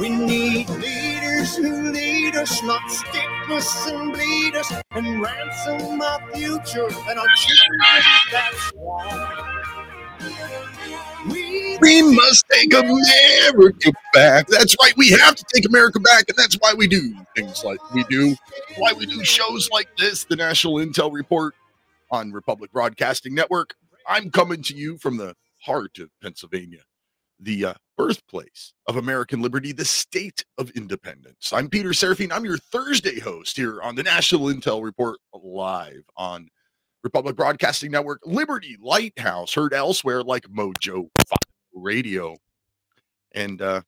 We need leaders who lead us, not stick us and bleed us and ransom our future and our children. That's why. We, We must take America back. That's right. We have to take America back, and that's why we do things like we do. Why we do shows like this, the National Intel Report on Republic Broadcasting Network. I'm coming to you from the heart of Pennsylvania, the uh, birthplace of American liberty, the state of independence. I'm Peter Serafine. I'm your Thursday host here on the National Intel Report live on Republic Broadcasting Network, Liberty Lighthouse, heard elsewhere like Mojo Radio. And uh,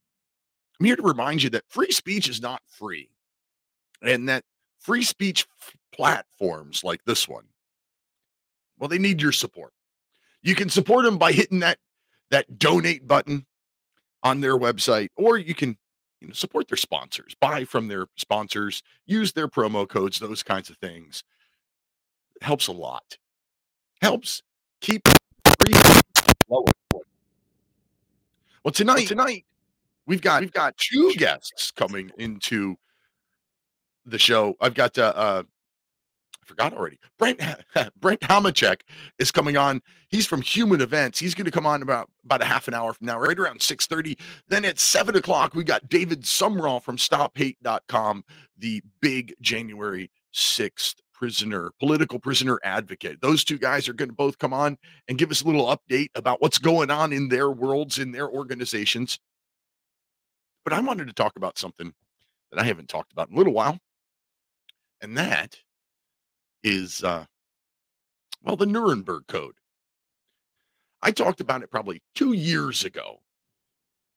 I'm here to remind you that free speech is not free, and that free speech f- platforms like this one, well, they need your support. You can support them by hitting that that donate button on their website, or you can you know support their sponsors, buy from their sponsors, use their promo codes, those kinds of things. It helps a lot. Helps keep free speech flowing. Well, tonight, tonight we've got we've got two guests coming into the show. I've got uh, uh I forgot already. Brent Brent Hamachek is coming on. He's from Human Events. He's going to come on about about a half an hour from now, right around six thirty. Then at seven o'clock, we got David Sumrall from StopHate.com, the big January sixth prisoner, political prisoner advocate. Those two guys are going to both come on and give us a little update about what's going on in their worlds, in their organizations. But I wanted to talk about something that I haven't talked about in a little while, and that is, uh, well, the Nuremberg Code. I talked about it probably two years ago,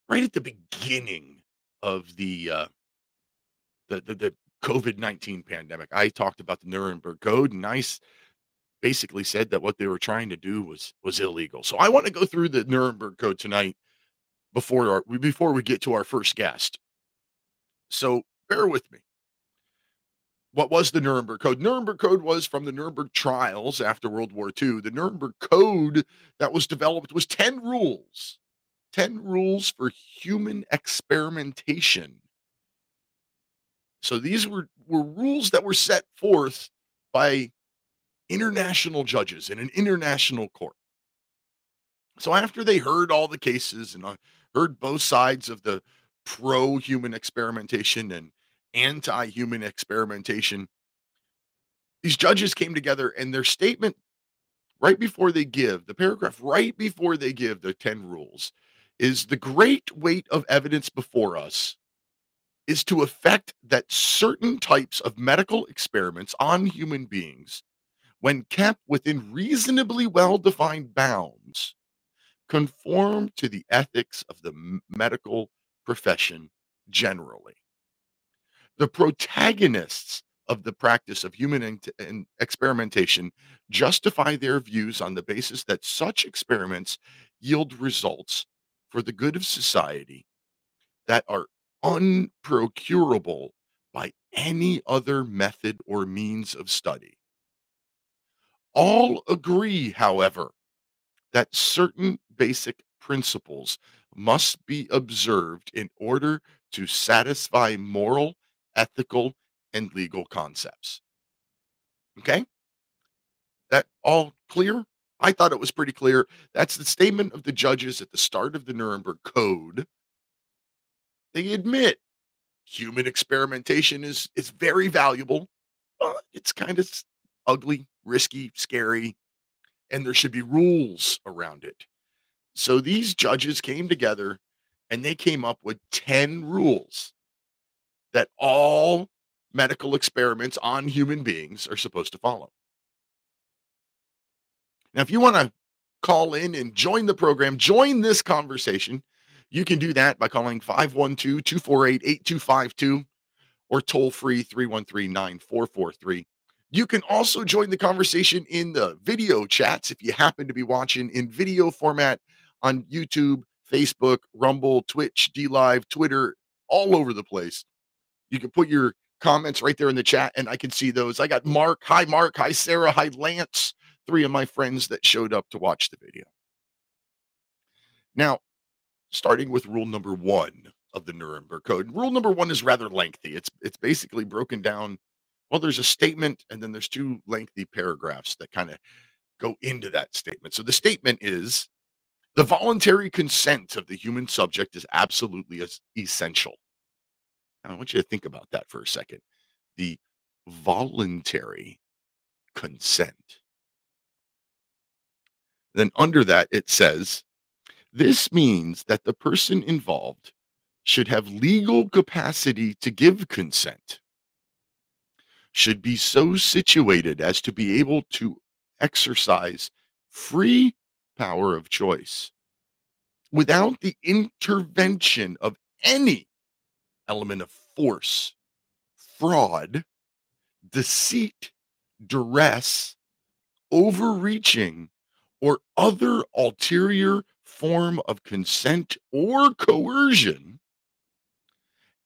right at the beginning of the uh, the the, the COVID nineteen pandemic. I talked about the Nuremberg Code, and I basically said that what they were trying to do was was illegal. So I want to go through the Nuremberg Code tonight before our before we get to our first guest. So bear with me. What was the Nuremberg Code? Nuremberg Code was from the Nuremberg trials after World War II. The Nuremberg Code that was developed was 10 rules. 10 rules for human experimentation. So these were, were rules that were set forth by international judges in an international court. So after they heard all the cases and uh, heard both sides of the pro human experimentation and anti human experimentation, these judges came together and their statement right before they give the paragraph right before they give the 10 rules is the great weight of evidence before us is to effect that certain types of medical experiments on human beings when kept within reasonably well defined bounds conform to the ethics of the medical profession generally the protagonists of the practice of human int- and experimentation justify their views on the basis that such experiments yield results for the good of society that are unprocurable by any other method or means of study. All agree, however, that certain basic principles must be observed in order to satisfy moral, ethical, and legal concepts. Okay? That all clear? I thought it was pretty clear. That's the statement of the judges at the start of the Nuremberg Code. They admit human experimentation is is very valuable. Uh, it's kind of ugly, risky, scary, and there should be rules around it. So these judges came together and they came up with 10 rules that all medical experiments on human beings are supposed to follow. Now, if you want to call in and join the program, join this conversation, you can do that by calling 512 248 8252 or toll free 313 9443. You can also join the conversation in the video chats if you happen to be watching in video format on YouTube, Facebook, Rumble, Twitch, DLive, Twitter, all over the place. You can put your comments right there in the chat and I can see those. I got Mark. Hi, Mark. Hi, Sarah. Hi, Lance. Three of my friends that showed up to watch the video. Now, starting with rule number one of the Nuremberg Code. Rule number one is rather lengthy. It's it's basically broken down. Well, there's a statement, and then there's two lengthy paragraphs that kind of go into that statement. So the statement is the voluntary consent of the human subject is absolutely es- essential. I want you to think about that for a second. The voluntary consent. Then under that, it says this means that the person involved should have legal capacity to give consent, should be so situated as to be able to exercise free power of choice without the intervention of any element of force, fraud, deceit, duress, overreaching, or other ulterior form of consent or coercion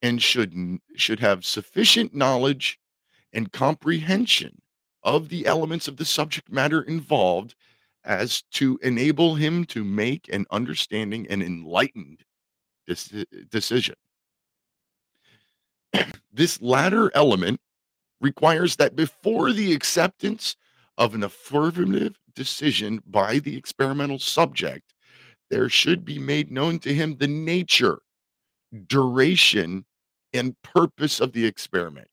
and should should have sufficient knowledge and comprehension of the elements of the subject matter involved as to enable him to make an understanding and enlightened decision. This latter element requires that before the acceptance of an affirmative decision by the experimental subject, there should be made known to him the nature, duration, and purpose of the experiment,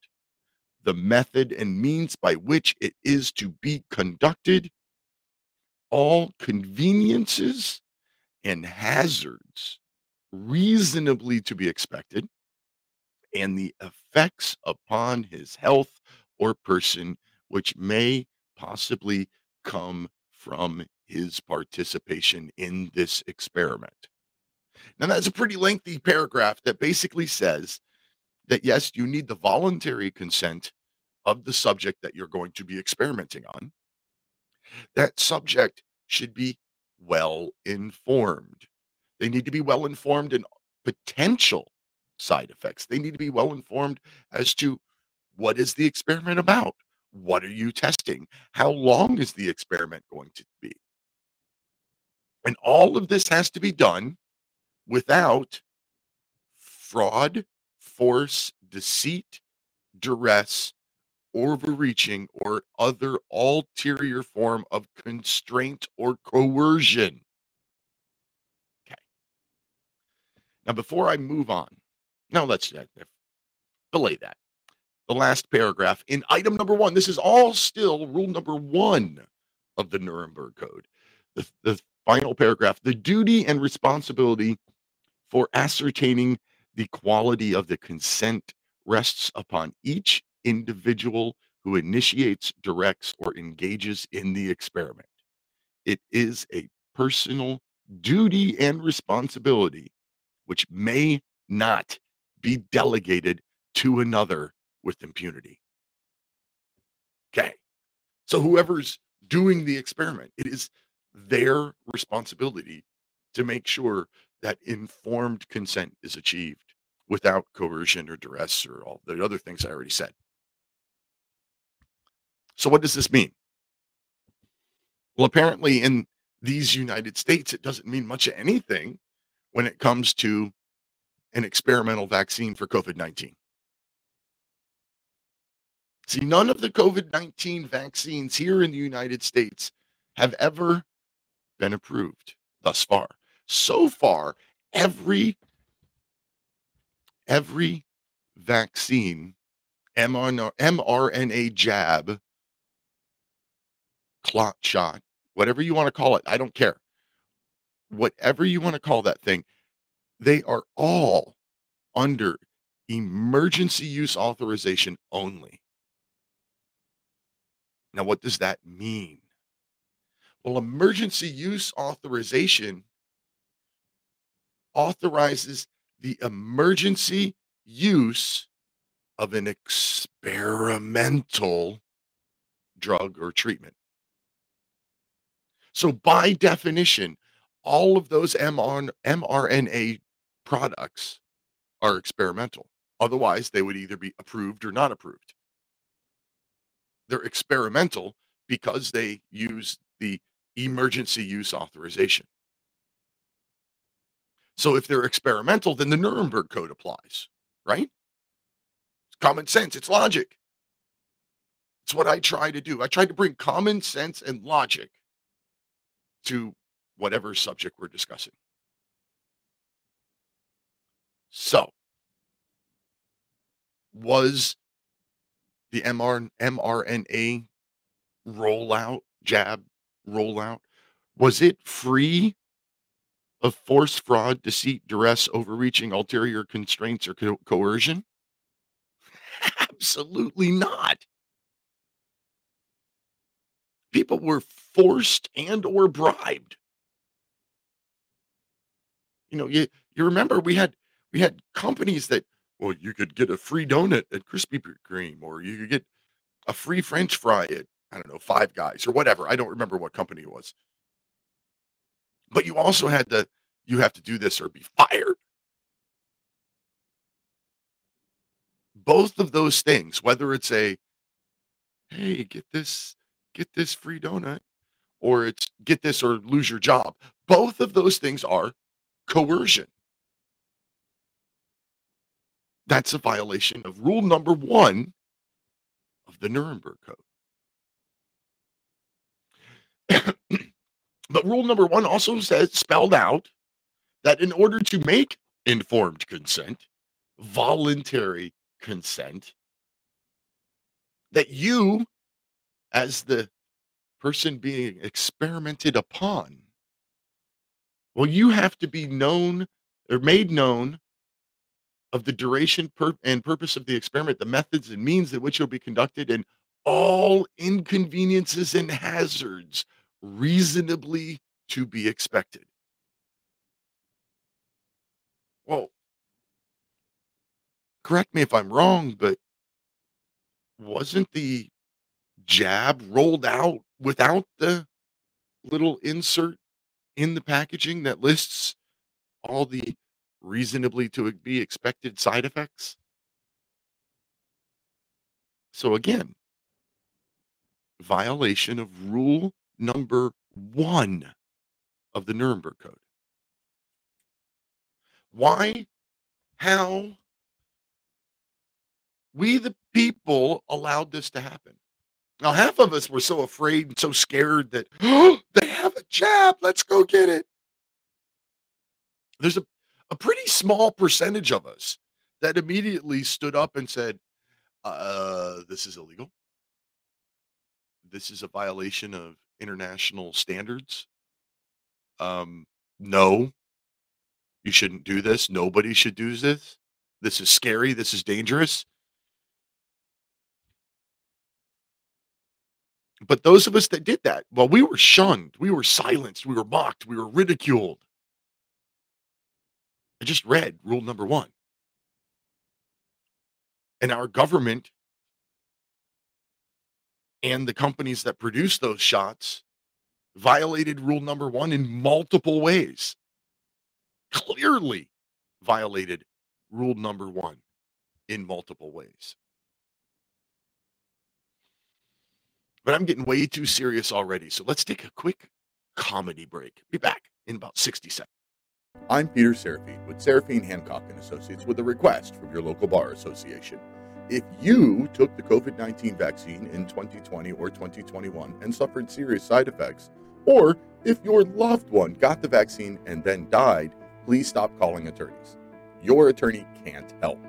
the method and means by which it is to be conducted, all conveniences and hazards reasonably to be expected, and the effects upon his health or person which may possibly come from his participation in this experiment. Now, that's a pretty lengthy paragraph that basically says that yes, you need the voluntary consent of the subject that you're going to be experimenting on. That subject should be well informed. They need to be well informed in potential side effects. They need to be well informed as to what is the experiment about? What are you testing? How long is the experiment going to be? And all of this has to be done without fraud, force, deceit, duress, overreaching, or other ulterior form of constraint or coercion. Okay. Now, before I move on, now let's uh, delay that. The last paragraph in item number one. This is all still rule number one of the Nuremberg Code. The, the final paragraph the duty and responsibility for ascertaining the quality of the consent rests upon each individual who initiates, directs, or engages in the experiment. It is a personal duty and responsibility which may not be delegated to another with impunity. Okay. So whoever's doing the experiment, it is their responsibility to make sure that informed consent is achieved without coercion or duress or all the other things I already said. So, what does this mean? Well, apparently, in these United States, it doesn't mean much of anything when it comes to an experimental vaccine for COVID 19. See, none of the COVID 19 vaccines here in the United States have ever been approved thus far. So far, every every vaccine, mRNA, mRNA jab, clot shot, whatever you want to call it, I don't care. Whatever you want to call that thing, they are all under emergency use authorization only. Now, what does that mean? Well, emergency use authorization authorizes the emergency use of an experimental drug or treatment. So, by definition, all of those mRNA products are experimental. Otherwise, they would either be approved or not approved. They're experimental because they use the emergency use authorization. So if they're experimental, then the Nuremberg Code applies, right? It's common sense, it's logic. It's what I try to do. I try to bring common sense and logic to whatever subject we're discussing. So, was the MR, mRNA rollout, jab rollout, was it free of force, fraud, deceit, duress, overreaching, ulterior constraints, or co- coercion? Absolutely not. People were forced and or bribed. You know, you you remember we had we had companies that well, you could get a free donut at Krispy Kreme, or you could get a free French fry at I don't know Five Guys or whatever. I don't remember what company it was. But you also had the you have to do this or be fired. Both of those things, whether it's a hey, get this get this free donut, or it's get this or lose your job. Both of those things are coercion. That's a violation of rule number one of the Nuremberg Code. but rule number one also says, spelled out, that in order to make informed consent, voluntary consent, that you, as the person being experimented upon, well, you have to be known or made known of the duration and purpose of the experiment, the methods and means in which it'll be conducted, and all inconveniences and hazards reasonably to be expected. Well, correct me if I'm wrong, but wasn't the jab rolled out without the little insert in the packaging that lists all the reasonably to be expected side effects? So again, violation of rule number one of the Nuremberg Code. Why? How? We, the people, allowed this to happen. Now, half of us were so afraid and so scared that oh, they have a jab. Let's go get it. There's a, a pretty small percentage of us that immediately stood up and said, uh, This is illegal. This is a violation of international standards. Um, no, you shouldn't do this. Nobody should do this. This is scary. This is dangerous. But those of us that did that, well, we were shunned, we were silenced, we were mocked, we were ridiculed. I just read rule number one. And our government and the companies that produce those shots violated rule number one in multiple ways. Clearly violated rule number one in multiple ways. But I'm getting way too serious already. So let's take a quick comedy break. Be back in about 60 seconds. I'm Peter Seraphine with Seraphine Hancock and Associates with a request from your local bar association. If you took the COVID 19 vaccine in 2020 or 2021 and suffered serious side effects, or if your loved one got the vaccine and then died, please stop calling attorneys. Your attorney can't help.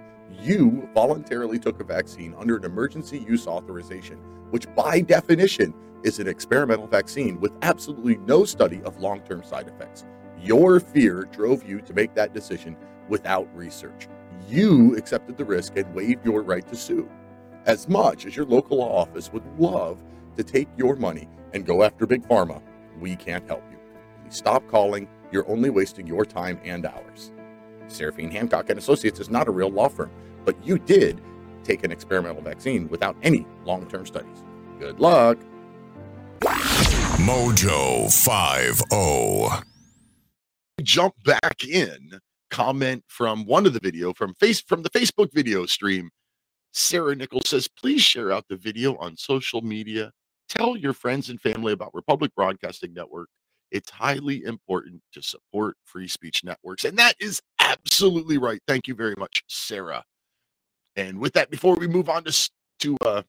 You voluntarily took a vaccine under an emergency use authorization which by definition is an experimental vaccine with absolutely no study of long term side effects. Your fear drove you to make that decision without research. You accepted the risk and waived your right to sue. As much as your local law office would love to take your money and go after Big Pharma, we can't help you. Please stop calling. You're only wasting your time and ours. Seraphine Hancock and Associates is not a real law firm, but you did take an experimental vaccine without any long term studies. Good luck. Mojo 50. Jump back in. Comment from one of the video from face from the Facebook video stream. Sarah Nichols says, please share out the video on social media. Tell your friends and family about Republic Broadcasting Network. It's highly important to support free speech networks. And that is absolutely right. Thank you very much, Sarah. And with that, before we move on to, to uh,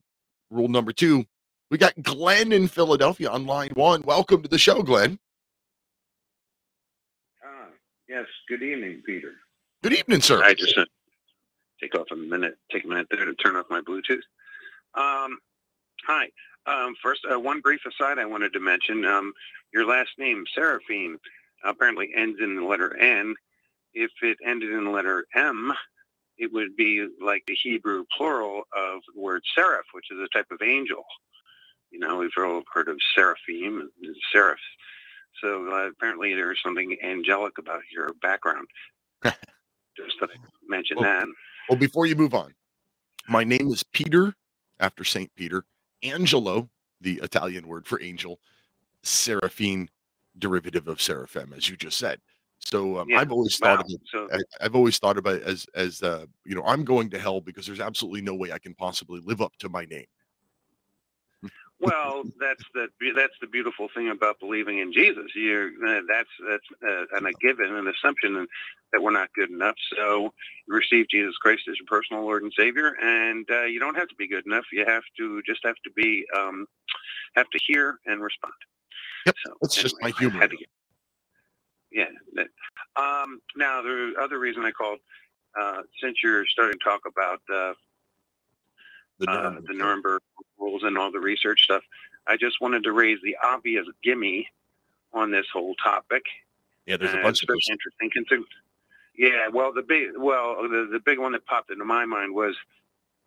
rule number two, we got Glenn in Philadelphia on line one. Welcome to the show, Glenn. Yes. Good evening, Peter. Good evening, sir. I just uh, take off a minute, take a minute there to turn off my Bluetooth. Um, hi. Um, first, uh, one brief aside I wanted to mention. Um, your last name, Seraphine, apparently ends in the letter N. If it ended in the letter M, it would be like the Hebrew plural of the word seraph, which is a type of angel. You know, we've all heard of seraphim and seraphs. So uh, apparently there's something angelic about your background. Just thought I'd mention Well, that. Well, before you move on, my name is Peter after St. Peter, Angelo, the Italian word for angel, Seraphine, derivative of seraphim, as you just said. So um, Yeah, I've always Wow. thought of it. So I, I've always thought about it as as uh, you know I'm going to hell because there's absolutely no way I can possibly live up to my name. Well, that's the that's the beautiful thing about believing in Jesus. You uh, that's that's uh, an, a given, an assumption that we're not good enough. So you receive Jesus Christ as your personal Lord and Savior, and uh, you don't have to be good enough. You have to just have to be um, have to hear and respond. Yep, So that's just my humor. get- yeah. that- Um, now the other reason I called, uh, since you're starting to talk about uh, The uh, Nuremberg the Nuremberg rules and all the research stuff. I just wanted to raise the obvious gimme on this whole topic. Yeah, there's a Uh, bunch of interesting. Consider- yeah, well, the big, well, the, the big one that popped into my mind was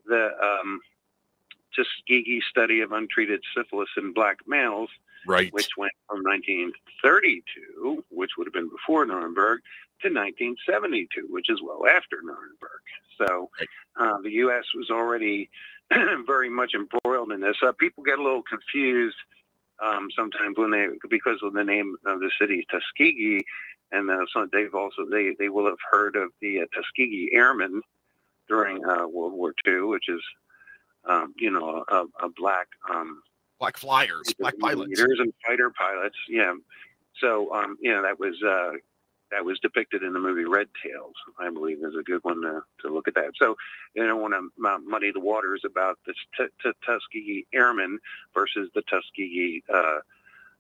the um, Tuskegee study of untreated syphilis in black males, Right. which went from 1932, which would have been before Nuremberg, to 1972, which is well after Nuremberg. So uh, the U.S. was already very much embroiled in this. Uh, people get a little confused um, sometimes when they because of the name of the city Tuskegee, and uh, so they've also they they will have heard of the uh, Tuskegee Airmen during uh, World War II, which is um, you know a, a black um, Black flyers, black pilots. leaders and fighter pilots. Yeah. So, um, you know, that was uh, that was depicted in the movie Red Tails. I believe is a good one to, to look at that. So, you don't want to muddy the waters about the t- t- Tuskegee Airmen versus the Tuskegee uh,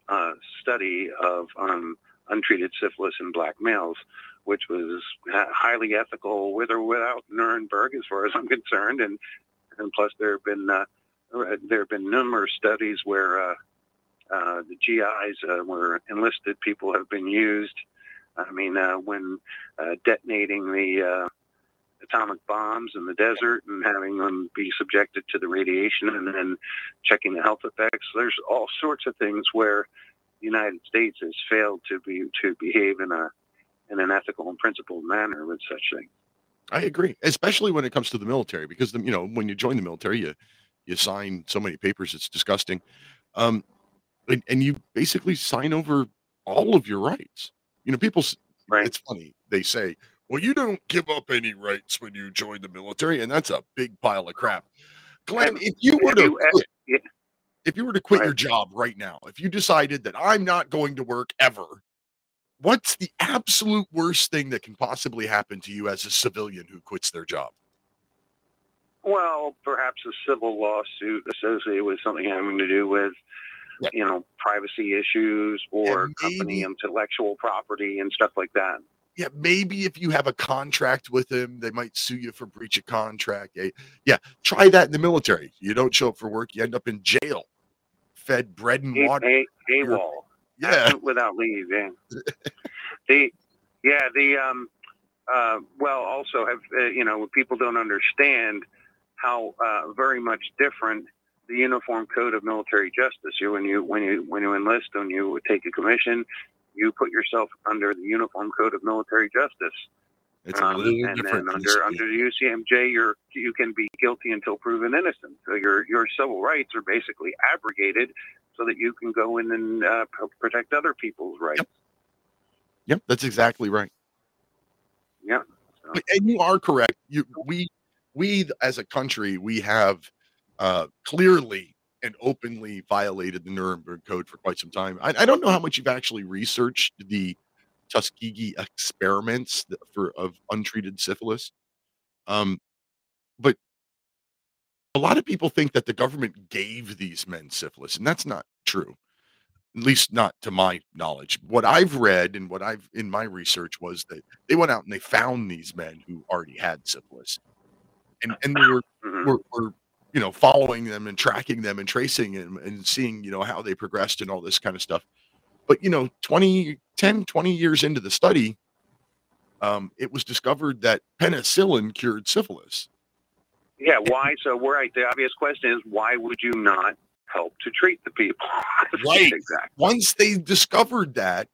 uh, study of um, untreated syphilis in black males, which was highly ethical, with or without Nuremberg, as far as I'm concerned, and and plus there have been uh, there have been numerous studies where uh, uh, the GIs, uh, where enlisted people have been used. I mean, uh, when uh, detonating the uh, atomic bombs in the desert and having them be subjected to the radiation and then checking the health effects. There's all sorts of things where the United States has failed to be to behave in a in an ethical and principled manner with such things. I agree, especially when it comes to the military, because the, you know when you join the military, you you sign so many papers, it's disgusting, um, and, and you basically sign over all of your rights. You know, people. Right. It's funny they say, "Well, you don't give up any rights when you join the military," and that's a big pile of crap. Glenn, if you were to quit, if you were to quit your job right now, if you decided that I'm not going to work ever, what's the absolute worst thing that can possibly happen to you as a civilian who quits their job? Well, perhaps a civil lawsuit associated with something having to do with, Yeah. you know, privacy issues or And company intellectual property and stuff like that. Yeah, maybe if you have a contract with them, they might sue you for breach of contract. Eh, Yeah, try that in the military. You don't show up for work, you end up in jail, fed bread and A, water. a, AWOL. Yeah, without leave. Yeah. the yeah the um uh well also have uh, you know people don't understand how uh, very much different the uniform code of military justice. You when you when you when you enlist when you take a commission, you put yourself under the uniform code of military justice. it's a Um, little and different. then under under the UCMJ, you're you can be guilty until proven innocent. So your your civil rights are basically abrogated, so that you can go in and uh, pro- protect other people's rights. Yep, yep, that's exactly right. Yeah. But- and you are correct. You we we as a country we have uh clearly and openly violated the Nuremberg Code for quite some time. I, I don't know how much you've actually researched the Tuskegee experiments for of untreated syphilis, um, but a lot of people think that the government gave these men syphilis, and that's not true. At least not to my knowledge. What I've read and what I've in my research was that they went out and they found these men who already had syphilis, and and they were Mhm. were, were you know following them and tracking them and tracing them and seeing you know how they progressed and all this kind of stuff but you know 20 10 20 years into the study um, it was discovered that penicillin cured syphilis Yeah, why? So, right. The obvious question is, why would you not help to treat the people? Right. exactly. once they discovered that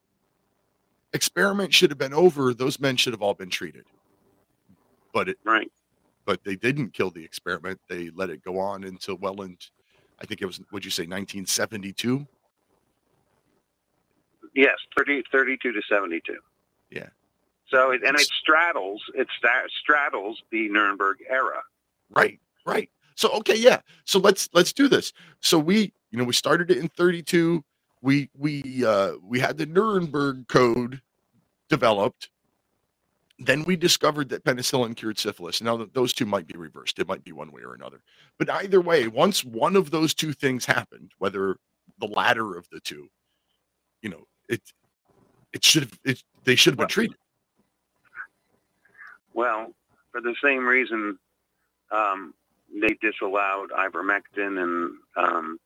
experiment should have been over those men should have all been treated but it Right. But they didn't kill the experiment they let it go on until well into i think it was would you say 1972 Yes, 30, 32 to 72. Yeah. So, it, and it straddles, it straddles the Nuremberg era. Right, right. So okay, yeah. So let's let's do this. So we, you know, we started it in 32. We we uh we had the Nuremberg Code developed. Then we discovered that penicillin cured syphilis. Now th- those two might be reversed. It might be one way or another. But either way, once one of those two things happened, whether the latter of the two, you know, it it should have it they should have been treated. Well, for the same reason, um, they disallowed ivermectin and um,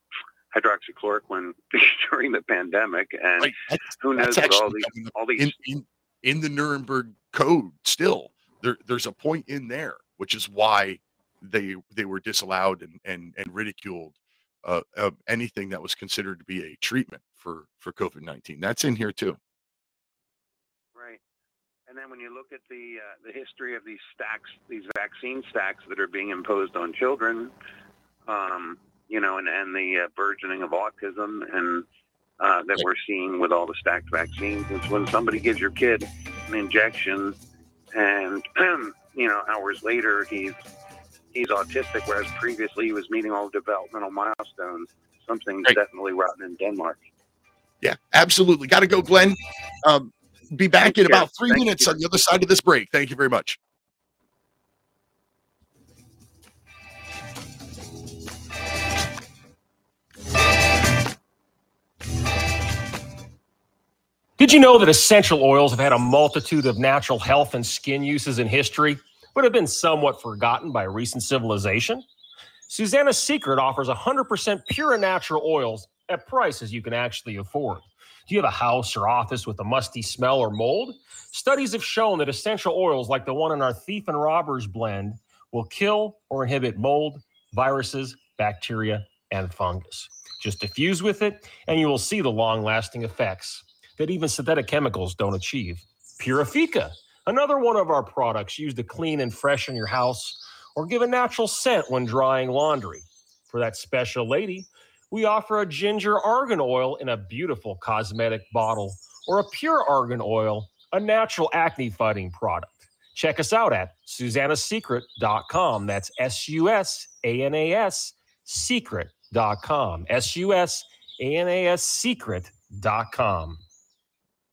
hydroxychloroquine during the pandemic, and that's- who knows all these all these in, in in the Nuremberg Code still there there's a point in there which is why they they were disallowed and and and ridiculed uh, uh, anything that was considered to be a treatment for for COVID nineteen. That's in here too. Right. And then when you look at the uh, the history of these stacks, these vaccine stacks that are being imposed on children, um, you know, and, and the uh, burgeoning of autism and uh, that we're seeing with all the stacked vaccines, is when somebody gives your kid an injection, and you know, hours later he's he's autistic, whereas previously he was meeting all the developmental milestones. Something's Right. definitely rotten in Denmark. Yeah, absolutely. Got to go, Glenn. Um, be back in about three minutes you. on the other side of this break. Thank you very much. Did you know that essential oils have had a multitude of natural health and skin uses in history, but have been somewhat forgotten by recent civilization? Susana's Secret offers 100% pure and natural oils at prices you can actually afford. Do you have a house or office with a musty smell or mold? Studies have shown that essential oils like the one in our Thief and Robbers blend will kill or inhibit mold, viruses, bacteria, and fungus. Just diffuse with it, and you will see the long lasting effects that even synthetic chemicals don't achieve. Purifica, another one of our products used to clean and freshen your house or give a natural scent when drying laundry. For that special lady, we offer a ginger argan oil in a beautiful cosmetic bottle or a pure argan oil, a natural acne fighting product. Check us out at susanassecret.com. That's S U S A N A S secret.com. S U S A N A S secret.com.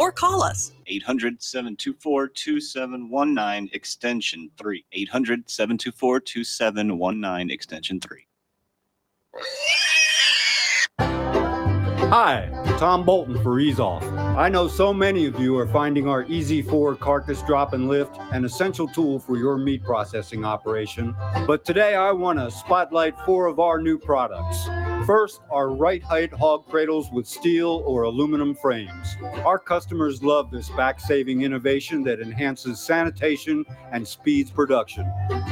or call us 800 724 2719 extension 3. 800 724 2719 extension 3. Hi, Tom Bolton for Ease Off. I know so many of you are finding our Easy 4 carcass drop and lift an essential tool for your meat processing operation. But today I want to spotlight four of our new products. First, our right height hog cradles with steel or aluminum frames. Our customers love this back saving innovation that enhances sanitation and speeds production.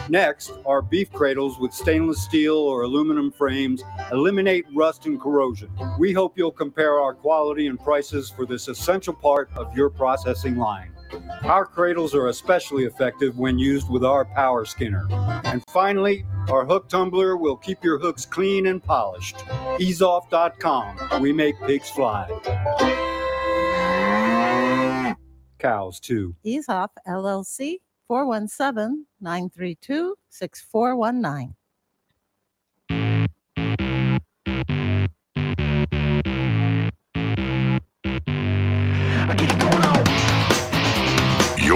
Next, our beef cradles with stainless steel or aluminum frames eliminate rust and corrosion. We hope you'll compare our quality and prices for this essential part of your processing line. Our cradles are especially effective when used with our power skinner. And finally, our hook tumbler will keep your hooks clean and polished. Easeoff.com. We make pigs fly. Cows too. Ease Off LLC 417 932 6419.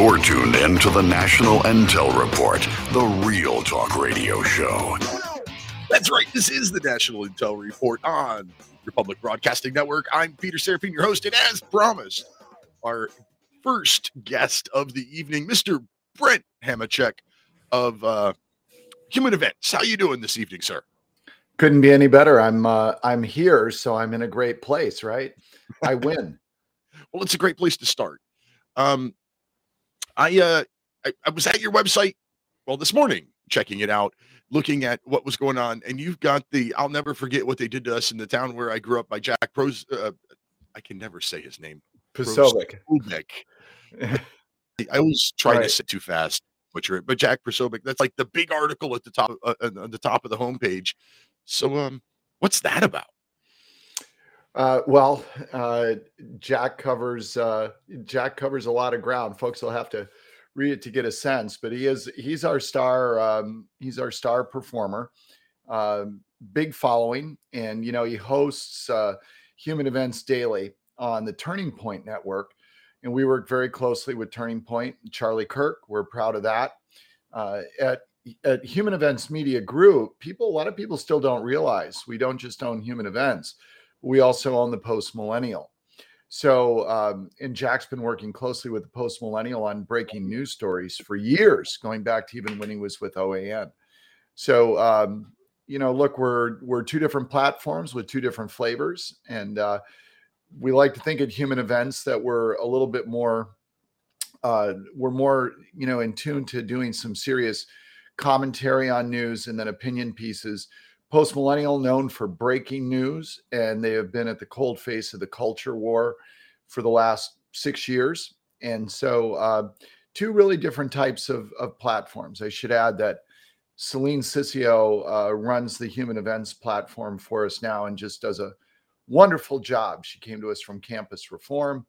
You're tuned in to the National Intel Report, the real talk radio show. That's right. This is the National Intel Report on Republic Broadcasting Network. I'm Peter Serafine, your host, and as promised, our first guest of the evening, Mr. Brent Hamachek of uh, Human Events. How you doing this evening, sir? Couldn't be any better. I'm uh, I'm here, so I'm in a great place, right? I win. well, it's a great place to start. Um, I uh, I, I was at your website well this morning, checking it out, looking at what was going on, and you've got the I'll never forget what they did to us in the town where I grew up by Jack Pros. Uh, I can never say his name. Prosovic. I always try to Right. say too fast, butcher it. But Jack Prosovic, that's like the big article at the top uh, on on the top of the homepage. So, um, what's that about? Uh, well, uh, Jack covers uh, Jack covers a lot of ground. Folks will have to read it to get a sense, but he is he's our star. Um, he's our star performer. Um, big following, and you know he hosts uh, Human Events Daily on the Turning Point Network, and we work very closely with Turning Point. Charlie Kirk, we're proud of that. Uh, at at Human Events Media Group, people a lot of people still don't realize we don't just own Human Events we also own the post millennial. So, um, and Jack's been working closely with the post millennial on breaking news stories for years, going back to even when he was with OAN. So, um, you know, look, we're we're two different platforms with two different flavors, and uh, we like to think at Human Events that we're a little bit more, uh, we're more, you know, in tune to doing some serious commentary on news and then opinion pieces Post Millennial, known for breaking news, and they have been at the cold face of the culture war for the last six years. And so, uh, two really different types of, of platforms. I should add that Celine Sissio uh, runs the Human Events platform for us now and just does a wonderful job. She came to us from Campus Reform,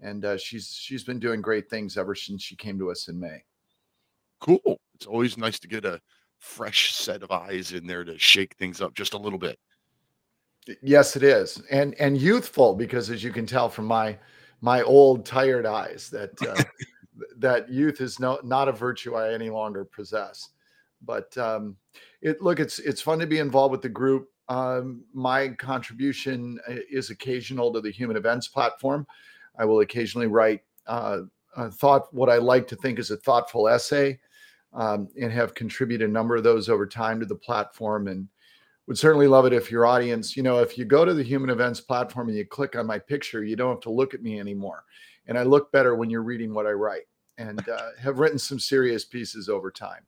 and uh, she's she's been doing great things ever since she came to us in May. Cool. It's always nice to get a fresh set of eyes in there to shake things up just a little bit. Yes, it is, and and youthful because, as you can tell from my my old tired eyes, that uh, that youth is no not a virtue I any longer possess. But um, it look, it's it's fun to be involved with the group. Um, my contribution is occasional to the Human Events platform. I will occasionally write uh, a thought what I like to think is a thoughtful essay, um, and have contributed a number of those over time to the platform and would certainly love it if your audience, you know, if you go to the human events platform and you click on my picture, you don't have to look at me anymore. And I look better when you're reading what I write and uh, have written some serious pieces over time.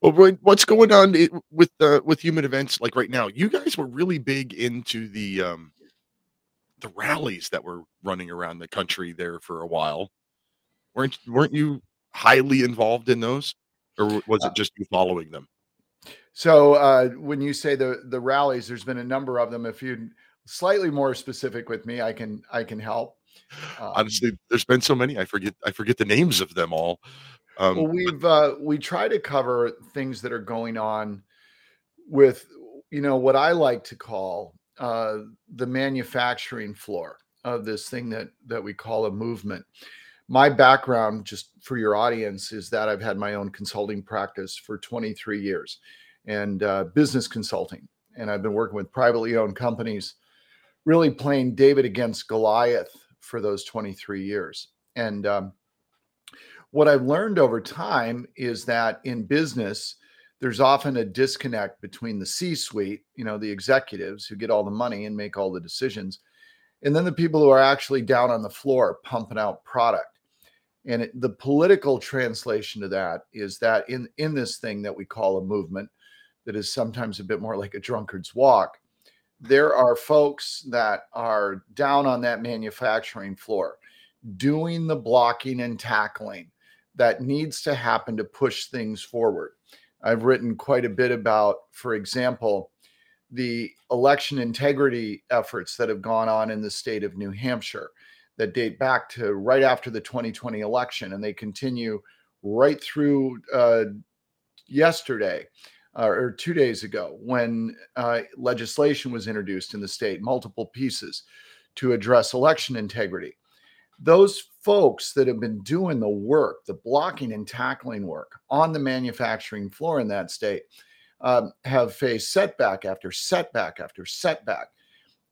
Well, Roy, what's going on with uh, with human events like right now? You guys were really big into the um, the rallies that were running around the country there for a while. weren't weren't you highly involved in those, or was it just you following them? So uh, when you say the the rallies, there's been a number of them. If you're slightly more specific with me, I can I can help. Um, Honestly, there's been so many. I forget I forget the names of them all. Um, well, we've uh, we try to cover things that are going on with you know what I like to call uh, the manufacturing floor of this thing that that we call a movement. My background, just for your audience, is that I've had my own consulting practice for 23 years and uh, business consulting. and I've been working with privately owned companies, really playing David against Goliath for those 23 years. And um, what I've learned over time is that in business, there's often a disconnect between the C suite, you know, the executives who get all the money and make all the decisions, and then the people who are actually down on the floor pumping out product. And it, the political translation to that is that in, in this thing that we call a movement, that is sometimes a bit more like a drunkard's walk, there are folks that are down on that manufacturing floor doing the blocking and tackling that needs to happen to push things forward. I've written quite a bit about, for example, the election integrity efforts that have gone on in the state of New Hampshire that date back to right after the 2020 election, and they continue right through uh, yesterday uh, or two days ago when uh, legislation was introduced in the state, multiple pieces to address election integrity. Those folks that have been doing the work, the blocking and tackling work on the manufacturing floor in that state, um, have faced setback after setback after setback.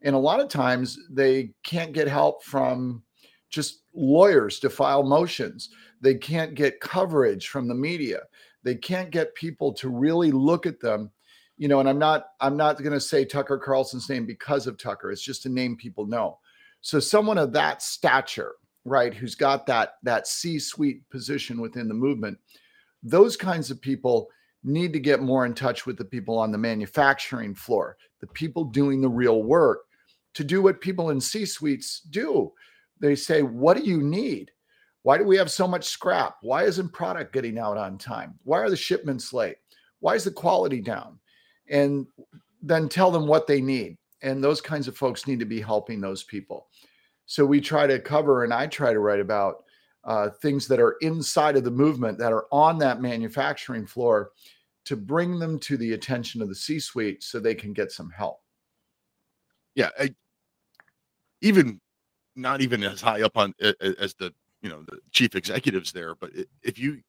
And a lot of times they can't get help from just lawyers to file motions. They can't get coverage from the media. They can't get people to really look at them. You know, and I'm not I'm not going to say Tucker Carlson's name because of Tucker. It's just a name people know. So someone of that stature, right, who's got that that C-suite position within the movement, those kinds of people need to get more in touch with the people on the manufacturing floor, the people doing the real work to do what people in C suites do. They say, What do you need? Why do we have so much scrap? Why isn't product getting out on time? Why are the shipments late? Why is the quality down? And then tell them what they need. And those kinds of folks need to be helping those people. So we try to cover, and I try to write about uh, things that are inside of the movement that are on that manufacturing floor to bring them to the attention of the C suite so they can get some help. Yeah. Even not even as high up on as the you know the chief executives there but if you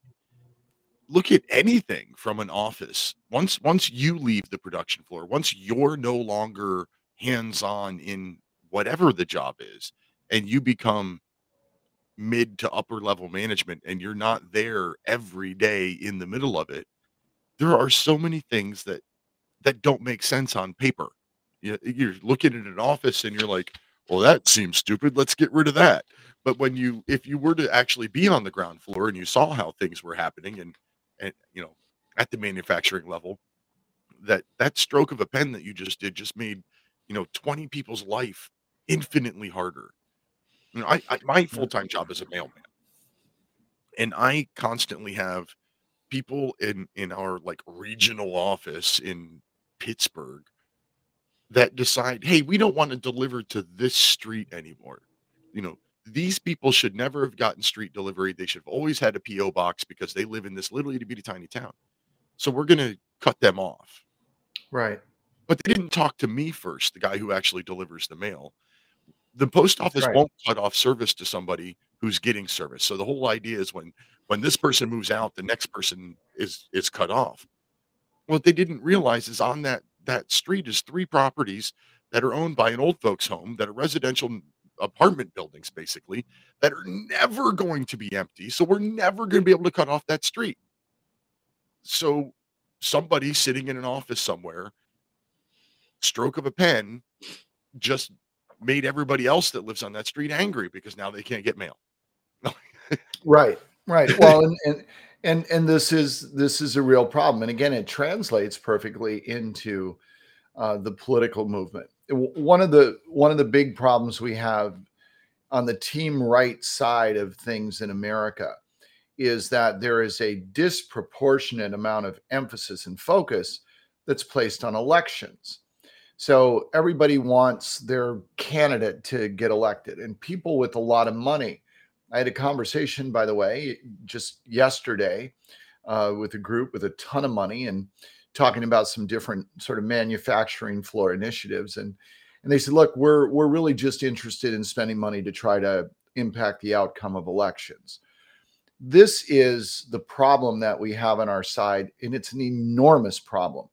look at anything from an office once once you leave the production floor once you're no longer hands on in whatever the job is and you become mid to upper level management and you're not there every day in the middle of it there are so many things that that don't make sense on paper. You're looking at an office and you're like well that seems stupid let's get rid of that. But when you if you were to actually be on the ground floor and you saw how things were happening and and you know at the manufacturing level that that stroke of a pen that you just did just made you know 20 people's life infinitely harder. You know i, I my full-time job is a mailman. And i constantly have people in in our like regional office in pittsburgh that decide hey we don't want to deliver to this street anymore you know these people should never have gotten street delivery. They should have always had a PO box because they live in this little itty bitty tiny town. So we're going to cut them off. Right. But they didn't talk to me first, the guy who actually delivers the mail. The post office Right. won't cut off service to somebody who's getting service. So the whole idea is when when this person moves out, the next person is is cut off. What they didn't realize is on that that street is three properties that are owned by an old folks home that are residential apartment buildings basically that are never going to be empty. So we're never going to be able to cut off that street. So somebody sitting in an office somewhere, stroke of a pen, just made everybody else that lives on that street angry because now they can't get mail. Right. Right. Well, and, and and and this is this is a real problem. And again, it translates perfectly into uh, the political movement. One of the one of the big problems we have on the team right side of things in America is that there is a disproportionate amount of emphasis and focus that's placed on elections. So everybody wants their candidate to get elected, and people with a lot of money. I had a conversation, by the way, just yesterday uh, with a group with a ton of money and talking about some different sort of manufacturing floor initiatives. And and they said, look, we're we're really just interested in spending money to try to impact the outcome of elections. This is the problem that we have on our side, and it's an enormous problem.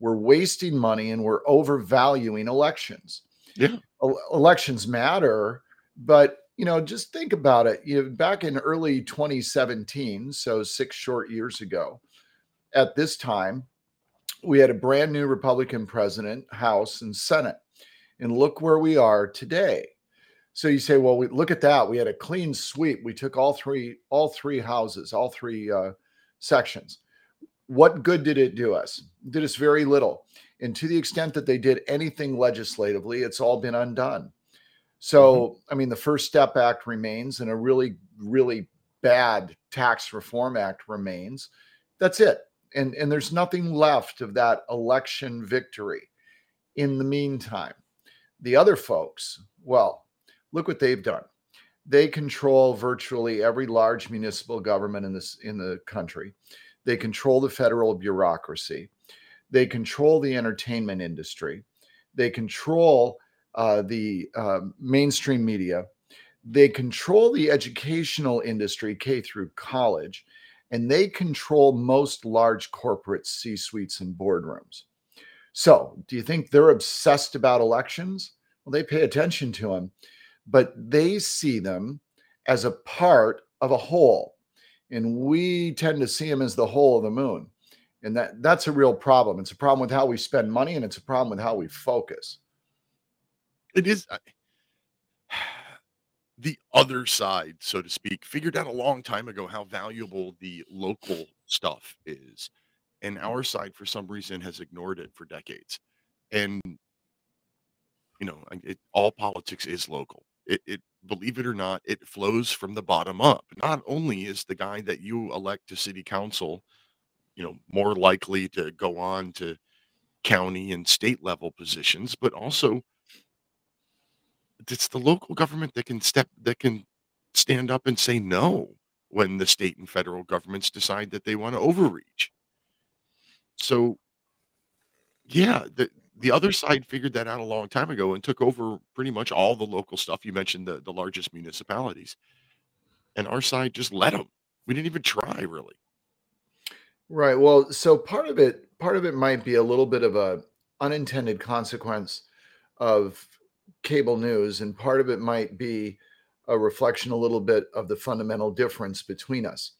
we're wasting money and we're overvaluing elections. Yeah. El- elections matter, but you know, just think about it. You know, back in early 2017, so six short years ago, at this time, we had a brand new Republican president, House and Senate. And look where we are today. So you say, well, we, look at that. We had a clean sweep. We took all three, all three houses, all three uh, sections. What good did it do us? Did us very little. And to the extent that they did anything legislatively, it's all been undone. So, mm-hmm. I mean, the First Step Act remains, and a really, really bad tax reform act remains. That's it. And and there's nothing left of that election victory. In the meantime, the other folks, well, look what they've done. They control virtually every large municipal government in this in the country. They control the federal bureaucracy. They control the entertainment industry. They control uh, the uh, mainstream media. They control the educational industry, K through college, and they control most large corporate C suites and boardrooms. So, do you think they're obsessed about elections? Well, they pay attention to them, but they see them as a part of a whole. And we tend to see them as the whole of the moon. And that, that's a real problem. It's a problem with how we spend money, and it's a problem with how we focus. It is uh, I- the other side, so to speak, figured out a long time ago how valuable the local stuff is. And mm. our side, for some reason, has ignored it for decades. And you know, it, all politics is local. It, it, believe it or not, it flows from the bottom up. Not only is the guy that you elect to city council, you know, more likely to go on to county and state level positions, but also it's the local government that can step that can stand up and say no when the state and federal governments decide that they want to overreach. So yeah, the the other side figured that out a long time ago and took over pretty much all the local stuff. You mentioned the the largest municipalities, and our side just let them. We didn't even try really. Right. Well, so part of it, part of it might be a little bit of a unintended consequence of cable news, and part of it might be a reflection a little bit of the fundamental difference between us.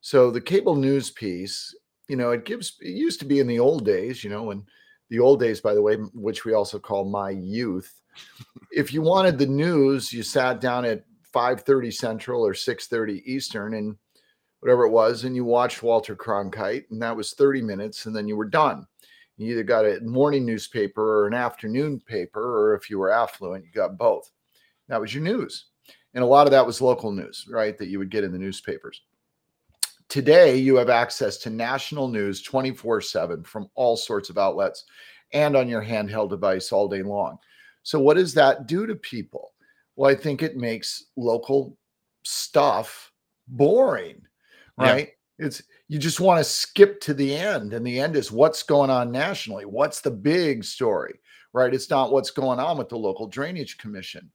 So the cable news piece, you know, it gives it used to be in the old days, you know, when the old days, by the way, which we also call my youth. If you wanted the news, you sat down at 5:30 Central or 6:30 Eastern and whatever it was, and you watched Walter Cronkite, and that was 30 minutes, and then you were done. You either got a morning newspaper or an afternoon paper, or if you were affluent, you got both. That was your news. And a lot of that was local news, right? That you would get in the newspapers. Today, you have access to national news 24 7 from all sorts of outlets and on your handheld device all day long. So, what does that do to people? Well, I think it makes local stuff boring, Yeah. right? It's you just want to skip to the end, and the end is what's going on nationally. What's the big story, right? It's not what's going on with the local drainage commission.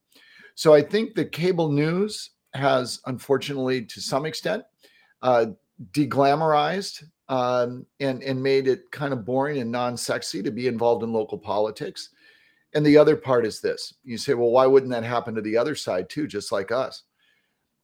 So I think the cable news has, unfortunately, to some extent, uh, deglamorized um, and and made it kind of boring and non-sexy to be involved in local politics. And the other part is this: you say, well, why wouldn't that happen to the other side too, just like us?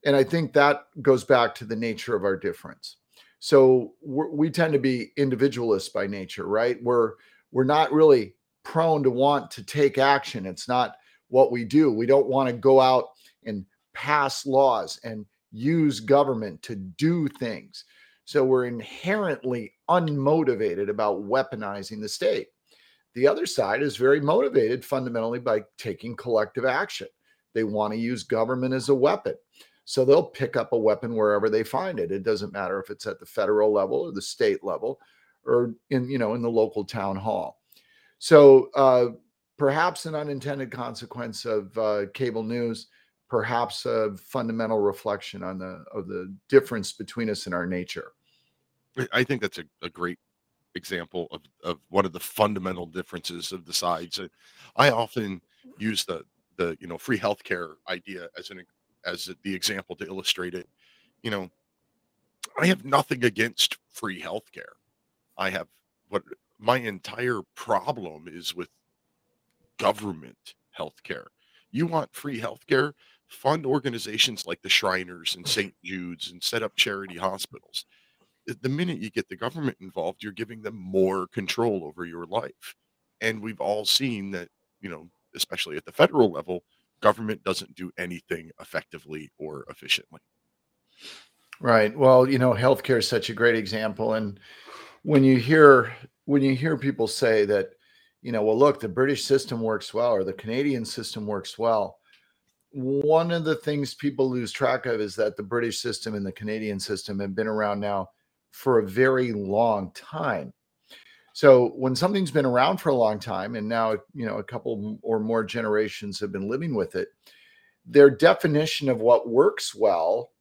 And I think that goes back to the nature of our difference. So we tend to be individualists by nature, right? We're we're not really prone to want to take action. It's not what we do. We don't want to go out and pass laws and use government to do things. So we're inherently unmotivated about weaponizing the state. The other side is very motivated fundamentally by taking collective action. They want to use government as a weapon. So they'll pick up a weapon wherever they find it. It doesn't matter if it's at the federal level or the state level or in you know in the local town hall. So uh, perhaps an unintended consequence of uh, cable news, perhaps a fundamental reflection on the of the difference between us and our nature. I- think that's a, a great example of, of one of the fundamental differences of the sides. I often use the the you know free healthcare idea as an as the example to illustrate it. You know, I have nothing against free healthcare. I have what my entire problem is with government healthcare. You want free healthcare? Fund organizations like the Shriners and St. Jude's and set up charity hospitals. The- minute you get the government involved, you're giving them more control over your life. And we've all seen that, you know, especially at the federal level, government doesn't do anything effectively or efficiently. Right. Well, you know, healthcare is such a great example. And when you hear when you hear people say that, you know, well, look, the British system works well or the Canadian system works well, one of the things people lose track of is that the British system and the Canadian system have been around now for a very long time. So when something's been around for a long time and now, you know, a couple or more generations have been living with it, their definition of what works well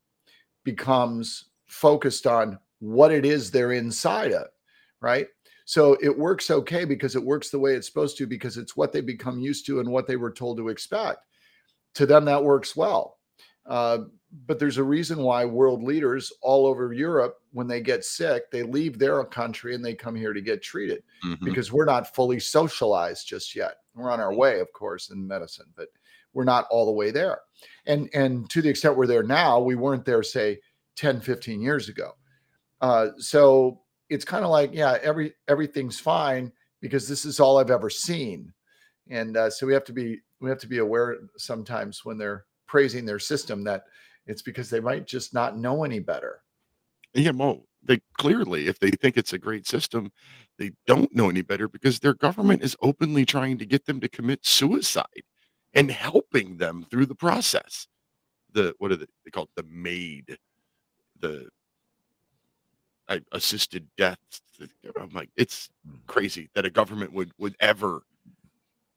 becomes focused on what it is they're inside of, right? So it works okay because it works the way it's supposed to because it's what they become used to and what they were told to expect. To them, that works well. Uh, but there's a reason why world leaders all over Europe, when they get sick, they leave their country and they come here to get treated Mhm. because we're not fully socialized just yet. We're on our way, of course, in medicine, but we're not all the way there. And and to the extent we're there now, we weren't there, say, 10, 15 years ago. Uh, so it's kind of like, yeah, every everything's fine because this is all I've ever seen. And uh, so we have to be we have to be aware sometimes when they're praising their system that it's because they might just not know any better. Yeah, well, they clearly, if they think it's a great system, they don't know any better because their government is openly trying to get them to commit suicide and helping them through the process. The what are they, they call it? The maid, the I, assisted death. I'm like, it's mm. crazy that a government would would ever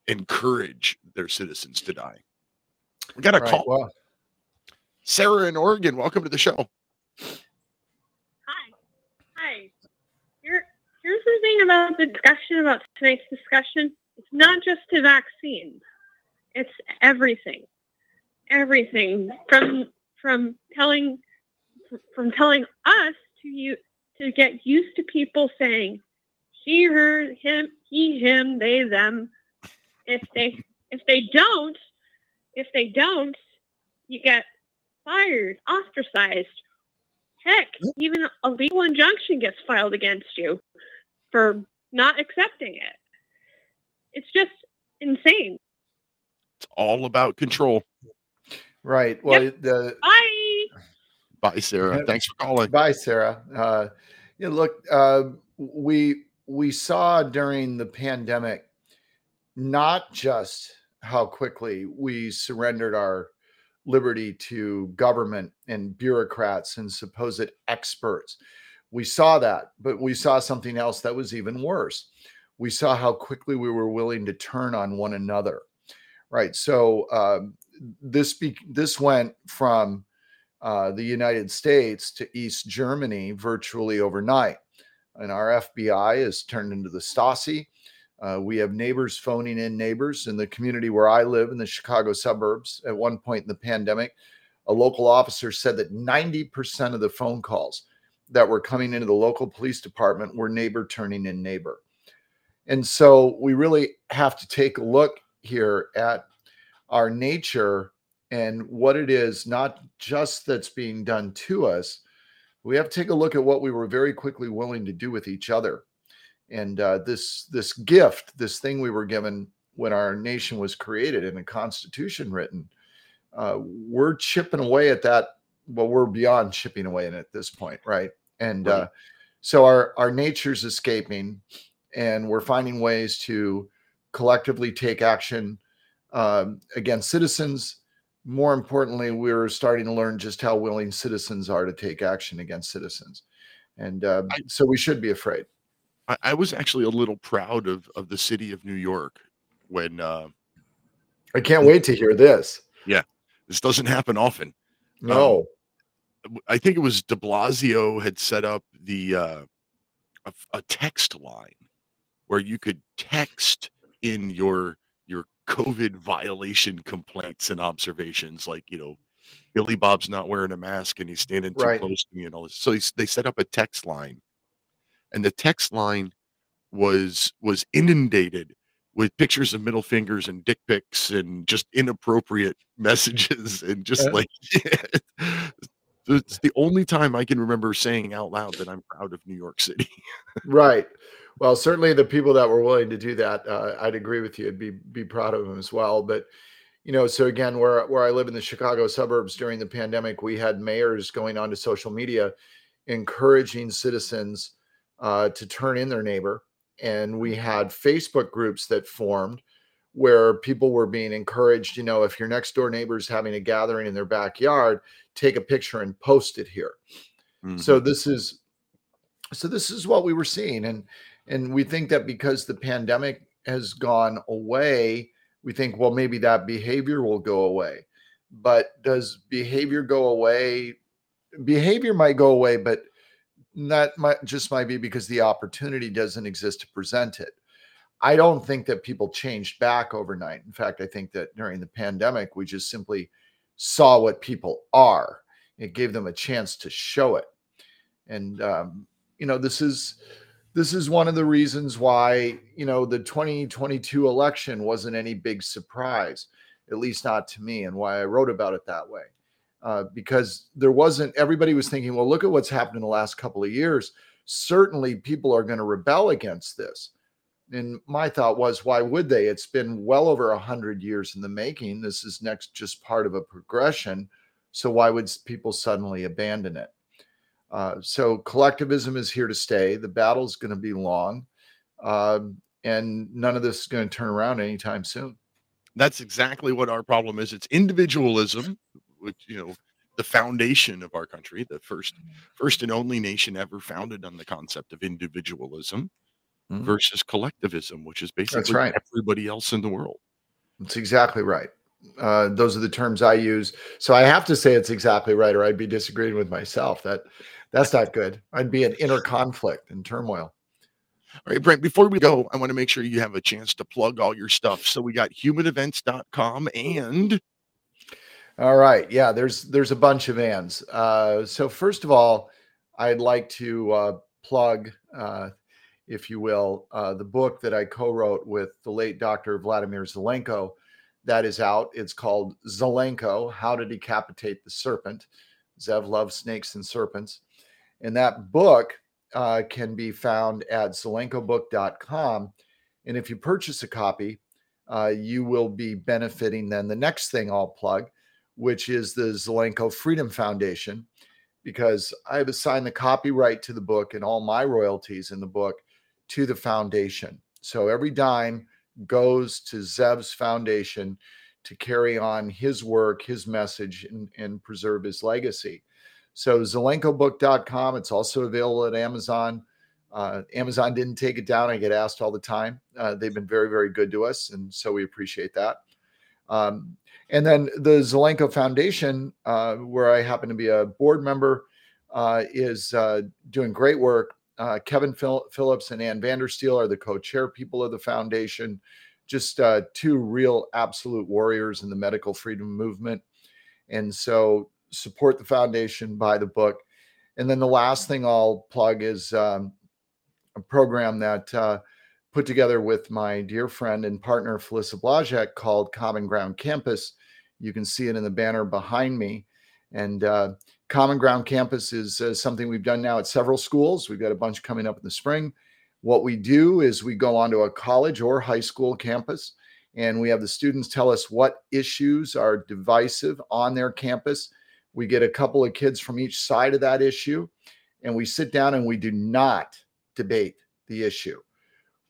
encourage their citizens to die. We got a Right, call. well- Sarah in Oregon, welcome to the show. Hi. Here, here's the thing about the discussion about tonight's discussion. It's not just the vaccine. It's everything. Everything from from telling from telling us to you to get used to people saying she, her, him, he, him, they, them. If they if they don't, if they don't, you get fired, ostracized, Heck, even a legal injunction gets filed against you for not accepting it. It's just insane. It's all about control. Right. Well, the Bye. Bye, Sarah. Thanks for calling. Bye, Sarah. Uh, yeah, look, uh, we we saw during the pandemic not just how quickly we surrendered our liberty to government and bureaucrats and supposed experts. We saw that, but we saw something else that was even worse. We saw how quickly we were willing to turn on one another. Right. So um, this be- this went from uh, the United States to East Germany virtually overnight. And our FBI is turned into the Stasi. Uh, we have neighbors phoning in neighbors in the community where I live in the Chicago suburbs. At one point in the pandemic, a local officer said that 90% of the phone calls that were coming into the local police department were neighbor turning in neighbor. And so we really have to take a look here at our nature and what it is, not just that's being done to us. We have to take a look at what we were very quickly willing to do with each other. And uh, this this gift, this thing we were given when our nation was created and a constitution written, uh, we're chipping away at that. Well, we're beyond chipping away at it at this point, right? And uh, so our our nature's escaping, and we're finding ways to collectively take action um, against citizens. More importantly, we're starting to learn just how willing citizens are to take action against citizens, and uh, so we should be afraid. I, I was actually a little proud of of the city of New York when uh, I can't wait to hear this. yeah, this doesn't happen often. No. Um, I think it was De Blasio had set up the uh, a, a text line where you could text in your your COVID violation complaints and observations, like you know, Billy Bob's not wearing a mask and he's standing too Right. close to me and all this. So he's, they set up a text line, and the text line was was inundated with pictures of middle fingers and dick pics and just inappropriate messages and just Yeah. like it's the only time I can remember saying out loud that I'm proud of New York City. right. Well, certainly the people that were willing to do that, uh, I'd agree with you. I'd be be proud of them as well. But you know, so again, where where I live in the Chicago suburbs during the pandemic, we had mayors going onto social media, encouraging citizens uh, to turn in their neighbor, and we had Facebook groups that formed where people were being encouraged. You know, if your next door neighbor is having a gathering in their backyard, take a picture and post it here. So this is so this is what we were seeing and and we think that because the pandemic has gone away we think well maybe that behavior will go away but does behavior go away behavior might go away but that might just might be because the opportunity doesn't exist to present it. I don't think that people changed back overnight. In fact i think that during the pandemic we just simply saw what people are. It gave them a chance to show it. And um, you know this is this is one of the reasons why you know the 2022 election wasn't any big surprise at least not to me and why i wrote about it that way uh, because there wasn't everybody was thinking well look at what's happened in the last couple of years. Certainly people are going to rebel against this. And my thought was why would they? It's been well over 100 years in the making. This is next just part of a progression. So why would people suddenly abandon it? Uh, so collectivism is here to stay. The battle's going to be long, um, and none of this is going to turn around anytime soon. That's exactly what our problem is. It's individualism, which you know, the foundation of our country, the first first and only nation ever founded on the concept of individualism Mhm. versus collectivism, which is basically right. everybody else in the world. That's exactly right. Uh, those are the terms I use. So I have to say it's exactly right, or I'd be disagreeing with myself. That that's not good. I'd be in inner conflict and turmoil. All right, Brent, before we go, I want to make sure you have a chance to plug all your stuff. So we got humanevents.com and All right. Yeah, there's there's a bunch of ands. Uh, so first of all, I'd like to uh, plug, uh, if you will, uh, the book that I co-wrote with the late Dr. Vladimir Zelenko. That is out. It's called Zelenko: How to Decapitate the Serpent. Zev loves snakes and serpents, and that book uh, can be found at zelenkobook.com. And if you purchase a copy, uh, you will be benefiting then the next thing I'll plug, which is the Zelenko Freedom Foundation, because I've assigned the copyright to the book and all my royalties in the book to the foundation. So every dime goes to Zev's foundation to carry on his work, his message, and, and preserve his legacy. So zelenkobook.com. It's also available at Amazon. Uh, Amazon didn't take it down. I get asked all the time. Uh, they've been very, very good to us, and so we appreciate that. Um, and then the Zelenko Foundation, uh, where I happen to be a board member, uh, is uh, doing great work. Uh, Kevin Phil- Phillips and Ann Vandersteel are the co-chair people of the foundation. Just uh, two real absolute warriors in the medical freedom movement. And so support the foundation, buy the book. And then the last thing I'll plug is um, a program that uh, put together with my dear friend and partner Felissa Blajek, called Common Ground Campus. You can see it in the banner behind me. And uh, Common Ground Campus is uh, something we've done now at several schools. We've got a bunch coming up in the spring. What we do is we go onto a college or high school campus and we have the students tell us what issues are divisive on their campus. We get a couple of kids from each side of that issue and we sit down and we do not debate the issue.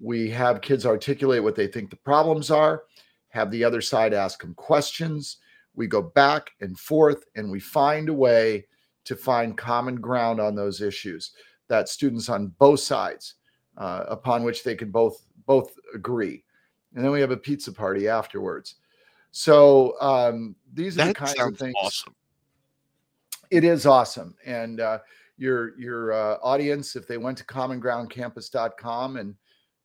We have kids articulate what they think the problems are, have the other side ask them questions. We go back and forth and we find a way to find common ground on those issues that students on both sides uh, upon which they can both both agree and then we have a pizza party afterwards so um, these are the kinds of things awesome. it is awesome and uh, your your uh, audience if they went to commongroundcampus.com and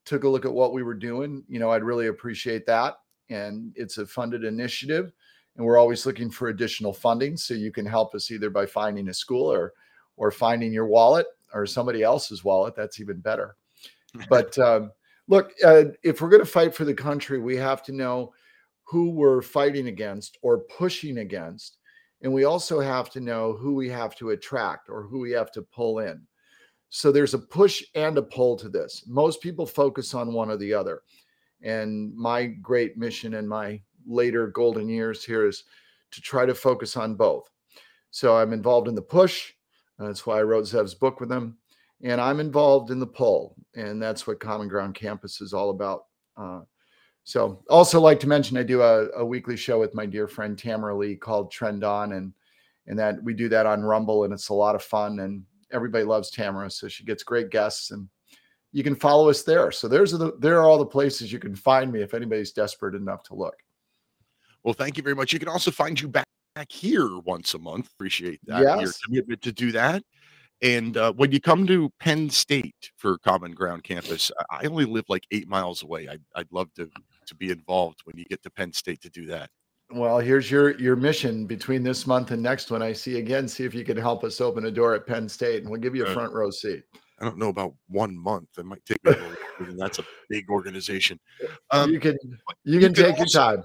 took a look at what we were doing you know i'd really appreciate that and it's a funded initiative and we're always looking for additional funding so you can help us either by finding a school or or finding your wallet or somebody else's wallet that's even better but um, look, uh, if we're going to fight for the country, we have to know who we're fighting against or pushing against. And we also have to know who we have to attract or who we have to pull in. So there's a push and a pull to this. Most people focus on one or the other. And my great mission in my later golden years here is to try to focus on both. So I'm involved in the push. That's why I wrote Zev's book with him. And I'm involved in the pull. And that's what Common Ground Campus is all about. Uh, so also like to mention I do a, a, weekly show with my dear friend Tamara Lee called Trend On and and that we do that on Rumble and it's a lot of fun and everybody loves Tamara so she gets great guests and you can follow us there. So there's the there are all the places you can find me if anybody's desperate enough to look. Well, thank you very much. You can also find you back, back here once a month. Appreciate that. Yes. Your commitment to do that. And uh, when you come to Penn State for Common Ground Campus, I only live like eight miles away. I'd, I'd love to to be involved when you get to Penn State to do that. Well, here's your your mission between this month and next one. I see again. See if you can help us open a door at Penn State, and we'll give you a front row seat. I don't know about one month. It might take me. that's a big organization. Um, you can you can you take also, your time.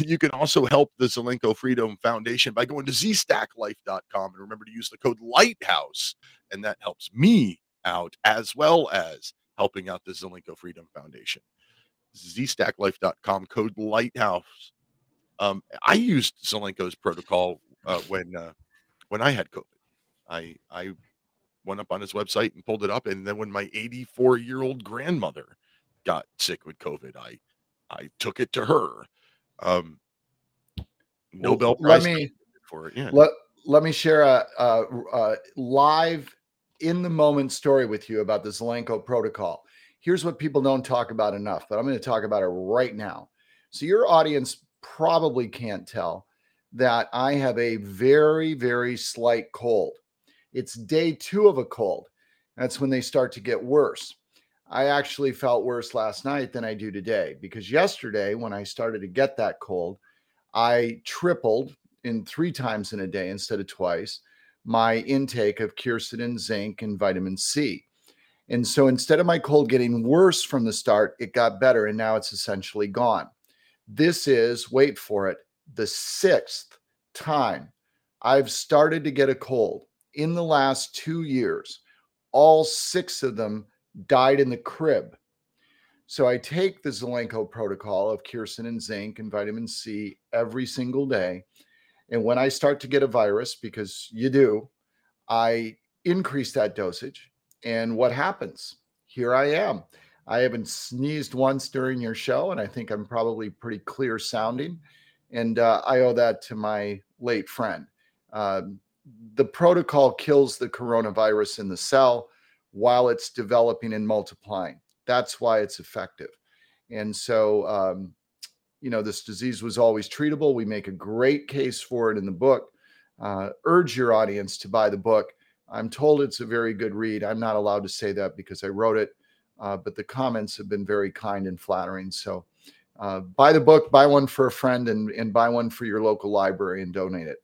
you can also help the Zelenko Freedom Foundation by going to zstacklife.com and remember to use the code Lighthouse, and that helps me out as well as helping out the Zelenko Freedom Foundation. zstacklife.com code Lighthouse. Um, I used Zelenko's protocol uh, when uh, when I had COVID. I I went up on his website and pulled it up, and then when my 84 year old grandmother got sick with COVID, I I took it to her um, Nobel well, Prize let me, for it. Yeah. Let, let me share a, a, a live in the moment story with you about the Zelenko protocol. Here's what people don't talk about enough, but I'm going to talk about it right now. So your audience probably can't tell that I have a very, very slight cold. It's day two of a cold. That's when they start to get worse. I actually felt worse last night than I do today because yesterday, when I started to get that cold, I tripled in three times in a day instead of twice my intake of quercetin, zinc, and vitamin C. And so instead of my cold getting worse from the start, it got better and now it's essentially gone. This is, wait for it, the sixth time I've started to get a cold in the last two years. All six of them died in the crib. So I take the Zelenko protocol of quercetin and zinc and vitamin C every single day. And when I start to get a virus, because you do, I increase that dosage. And what happens? Here I am. I haven't sneezed once during your show, and I think I'm probably pretty clear sounding. And uh, I owe that to my late friend. Um, the protocol kills the coronavirus in the cell while it's developing and multiplying. That's why it's effective. And so, um, you know, this disease was always treatable. We make a great case for it in the book. Uh, urge your audience to buy the book. I'm told it's a very good read. I'm not allowed to say that because I wrote it, uh, but the comments have been very kind and flattering. So, uh, buy the book, buy one for a friend, and, and buy one for your local library and donate it.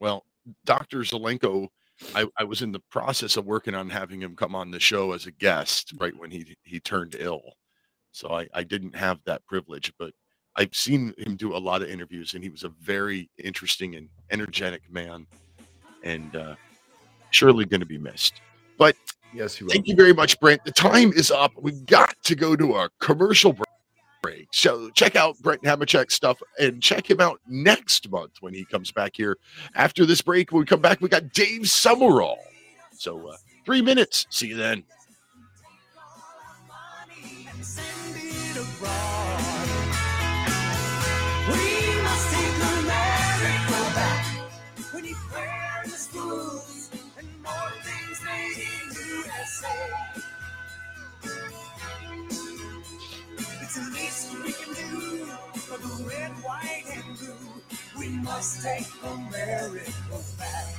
Well, Dr. Zelenko I, I was in the process of working on having him come on the show as a guest right when he he turned ill. So I, I didn't have that privilege, but I've seen him do a lot of interviews and he was a very interesting and energetic man and uh, surely going to be missed. But yes, he will. thank you very much, Brent. The time is up. We've got to go to a commercial break break. So check out Brent Hamachek's stuff and check him out next month when he comes back here. After this break, when we come back, we got Dave Summerall. So uh, three minutes. See you then. We must take America back.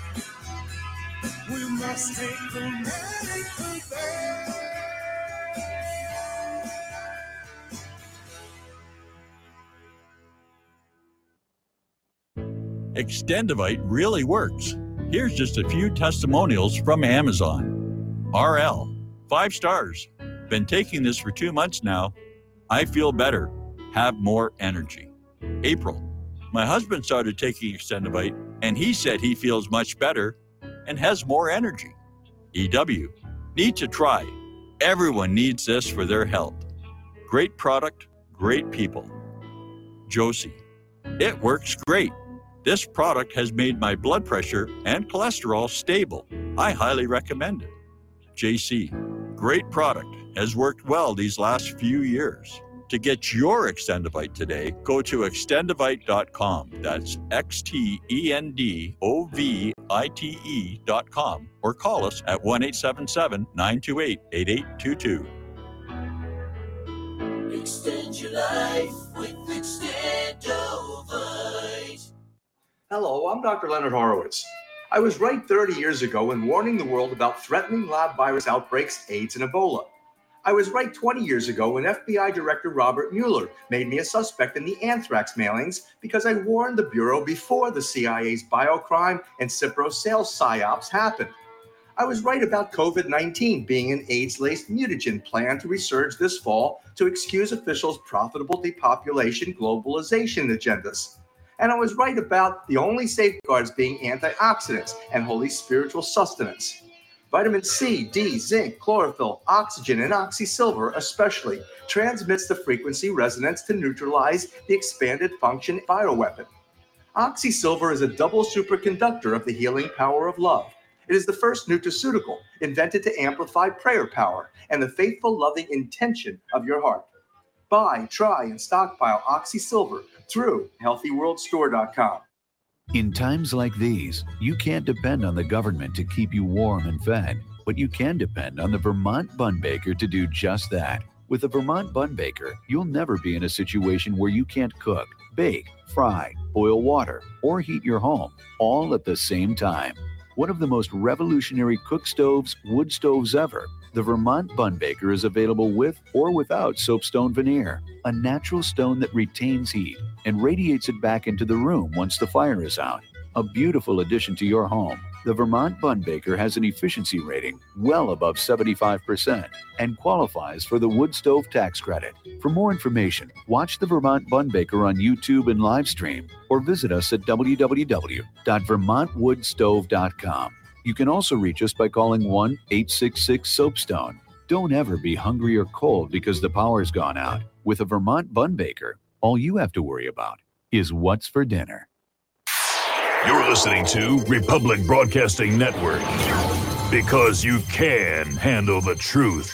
We must take America back. Extendovite really works. Here's just a few testimonials from Amazon. RL, five stars. Been taking this for two months now. I feel better, have more energy. April. My husband started taking Extendovite and he said he feels much better and has more energy. EW. Need to try. Everyone needs this for their health. Great product, great people. Josie. It works great. This product has made my blood pressure and cholesterol stable. I highly recommend it. JC. Great product. Has worked well these last few years. To get your Extendovite today, go to xtendovite.com. That's X T E N D O V I T E.com or call us at 1 877 928 8822. Extend your life with Extendovite. Hello, I'm Dr. Leonard Horowitz. I was right 30 years ago in warning the world about threatening lab virus outbreaks, AIDS, and Ebola. I was right 20 years ago when FBI Director Robert Mueller made me a suspect in the anthrax mailings because I warned the Bureau before the CIA's biocrime and Cipro sales psyops happened. I was right about COVID 19 being an AIDS laced mutagen planned to resurge this fall to excuse officials' profitable depopulation globalization agendas. And I was right about the only safeguards being antioxidants and holy spiritual sustenance. Vitamin C, D, zinc, chlorophyll, oxygen, and oxysilver, especially, transmits the frequency resonance to neutralize the expanded function bioweapon. Oxysilver is a double superconductor of the healing power of love. It is the first nutraceutical invented to amplify prayer power and the faithful, loving intention of your heart. Buy, try, and stockpile Oxysilver through healthyworldstore.com. In times like these, you can't depend on the government to keep you warm and fed, but you can depend on the Vermont Bun Baker to do just that. With the Vermont Bun Baker, you'll never be in a situation where you can't cook, bake, fry, boil water, or heat your home all at the same time. One of the most revolutionary cook stoves, wood stoves ever, the Vermont Bun Baker is available with or without soapstone veneer, a natural stone that retains heat and radiates it back into the room once the fire is out. A beautiful addition to your home. The Vermont Bun Baker has an efficiency rating well above 75% and qualifies for the wood stove tax credit. For more information, watch the Vermont Bun Baker on YouTube and live stream or visit us at www.vermontwoodstove.com. You can also reach us by calling 1 866 Soapstone. Don't ever be hungry or cold because the power's gone out. With a Vermont Bun Baker, all you have to worry about is what's for dinner. You're listening to Republic Broadcasting Network because you can handle the truth.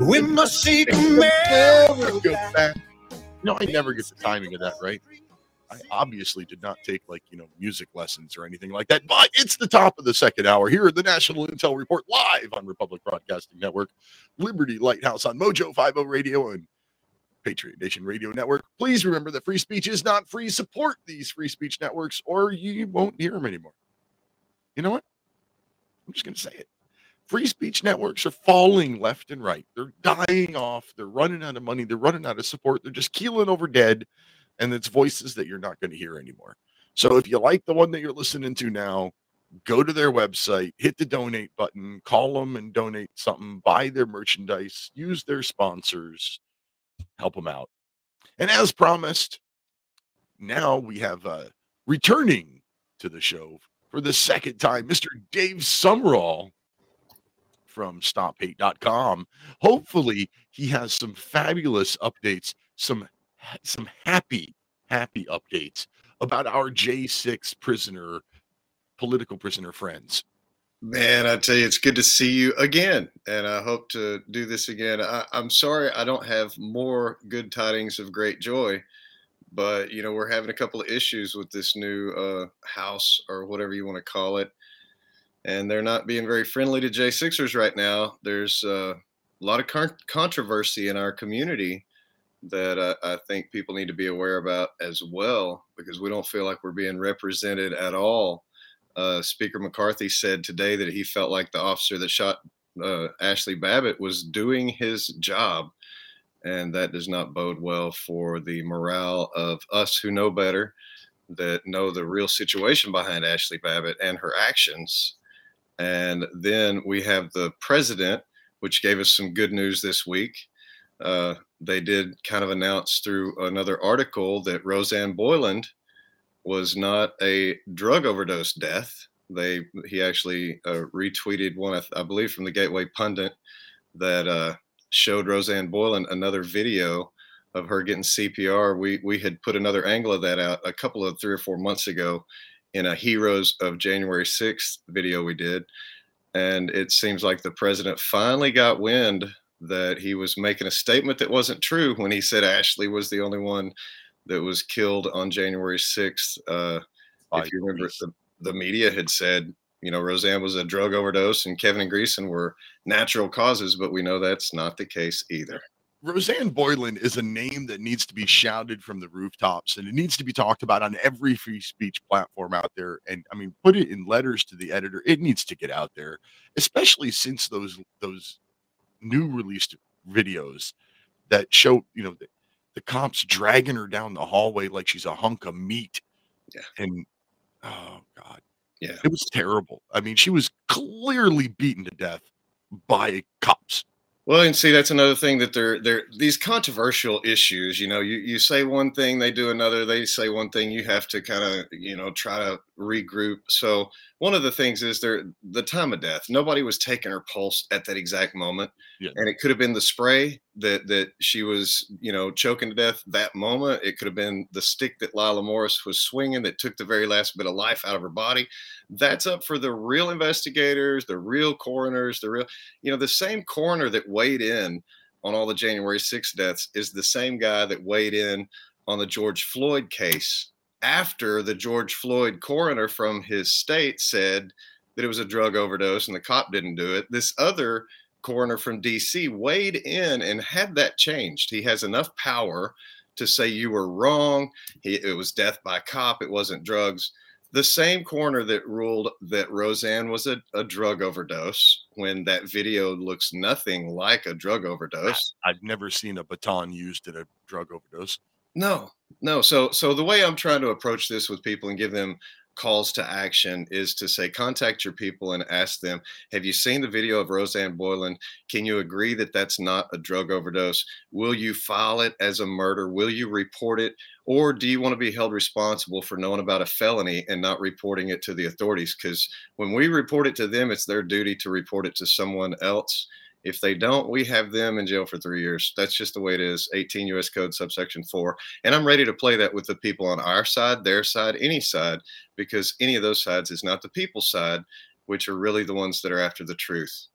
We must seek back. No, I never get the timing of that right. I obviously did not take like you know music lessons or anything like that. But it's the top of the second hour here at the National Intel Report live on Republic Broadcasting Network, Liberty Lighthouse on Mojo 50 Radio and Patriot Nation Radio Network. Please remember that free speech is not free. Support these free speech networks, or you won't hear them anymore. You know what? I'm just going to say it. Free speech networks are falling left and right. They're dying off. They're running out of money. They're running out of support. They're just keeling over dead. And it's voices that you're not going to hear anymore. So if you like the one that you're listening to now, go to their website, hit the donate button, call them and donate something, buy their merchandise, use their sponsors, help them out. And as promised, now we have uh, returning to the show for the second time, Mr. Dave Summerall from stophate.com. Hopefully, he has some fabulous updates, some some happy happy updates about our J6 prisoner political prisoner friends. Man, I tell you, it's good to see you again, and I hope to do this again. I, I'm sorry I don't have more good tidings of great joy, but you know we're having a couple of issues with this new uh, house or whatever you want to call it, and they're not being very friendly to J Sixers right now. There's uh, a lot of con- controversy in our community that uh, I think people need to be aware about as well, because we don't feel like we're being represented at all uh, Speaker McCarthy said today that he felt like the officer that shot uh, Ashley Babbitt was doing his job. And that does not bode well for the morale of us who know better, that know the real situation behind Ashley Babbitt and her actions. And then we have the president, which gave us some good news this week. Uh, they did kind of announce through another article that Rosanne Boyland was not a drug overdose death. They he actually uh, retweeted one, I believe, from the Gateway Pundit that uh, showed Rosanne Boyland another video of her getting CPR. We we had put another angle of that out a couple of three or four months ago in a Heroes of January 6th video we did. And it seems like the president finally got wind that he was making a statement that wasn't true when he said Ashli was the only one that was killed on January 6th. Uh, if you remember, the, the media had said, you know, Rosanne was a drug overdose and Kevin and Greeson were natural causes, but we know that's not the case either. Rosanne Boyland is a name that needs to be shouted from the rooftops and it needs to be talked about on every free speech platform out there. And I mean, put it in letters to the editor. It needs to get out there, especially since those those new released videos that show, you know, the, the cops dragging her down the hallway like she's a hunk of meat. Yeah. And oh god. Yeah. It was terrible. I mean, she was clearly beaten to death by cops. Well, and see, that's another thing that they're they're these controversial issues. You know, you you say one thing, they do another. They say one thing, you have to kind of you know try to regroup. So one of the things is there the time of death. Nobody was taking her pulse at that exact moment, Yeah. and it could have been the spray that that she was you know choking to death that moment. It could have been the stick that Lila Morris was swinging that took the very last bit of life out of her body. That's up for the real investigators, the real coroners, the real you know the same coroner that weighed in on all the January 6 deaths is the same guy that weighed in on the George Floyd case after the George Floyd coroner from his state said that it was a drug overdose and the cop didn't do it. This other coroner from DC weighed in and had that changed. He has enough power to say you were wrong. He, it was death by cop, it wasn't drugs. The same coroner that ruled that Rosanne was a, a drug overdose when that video looks nothing like a drug overdose. I've never seen a baton used in a drug overdose. No, no. So, so the way I'm trying to approach this with people and give them calls to action is to say, contact your people and ask them, have you seen the video of Rosanne Boyland Can you agree that that's not a drug overdose? Will you file it as a murder? Will you report it? Or do you want to be held responsible for knowing about a felony and not reporting it to the authorities? Because when we report it to them, it's their duty to report it to someone else. If they don't, we have them in jail for three years. That's just the way it is. 18 U.S. Code subsection four. And I'm ready to play that with the people on our side, their side, any side, because any of those sides is not the people's side, which are really the ones that are after the truth.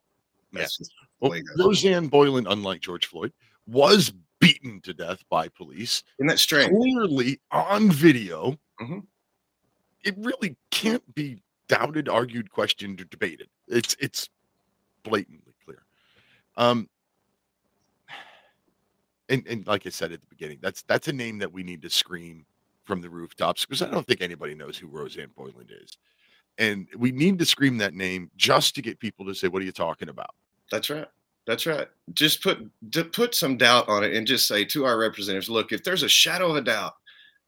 That's just the Well. Rosanne Boyland, unlike George Floyd, was beaten to death by police. Isn't that strange? Clearly on video. Mhm. It really can't be doubted, argued, questioned, or debated. It's it's blatantly clear. Um, and and like I said at the beginning, that's that's a name that we need to scream from the rooftops because I don't think anybody knows who Rosanne Boyland is, and we need to scream that name just to get people to say, "What are you talking about?" That's right. That's right. Just put put some doubt on it and just say to our representatives, look, if there's a shadow of a doubt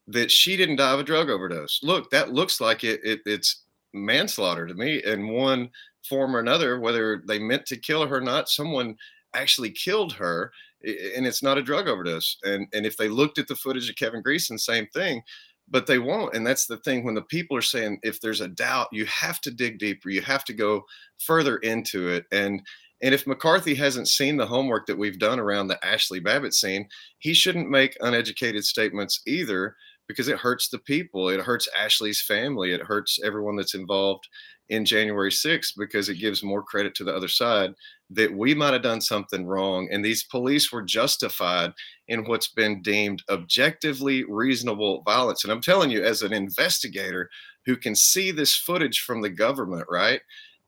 that she didn't die of a drug overdose, look, that looks like it, it it's manslaughter to me and one form or another, whether they meant to kill her or not, someone actually killed her and it's not a drug overdose. And and if they looked at the footage of Kevin Greeson, same thing. But they won't. And that's the thing when the people are saying if there's a doubt, you have to dig deeper. You have to go further into it. And and if McCarthy hasn't seen the homework that we've done around the Ashli Babbitt scene, he shouldn't make uneducated statements either because it hurts the people. It hurts Ashli's family. It hurts everyone that's involved in January 6th because it gives more credit to the other side that we might have done something wrong. And these police were justified in what's been deemed objectively reasonable violence. And I'm telling you, as an investigator who can see this footage from the government, right?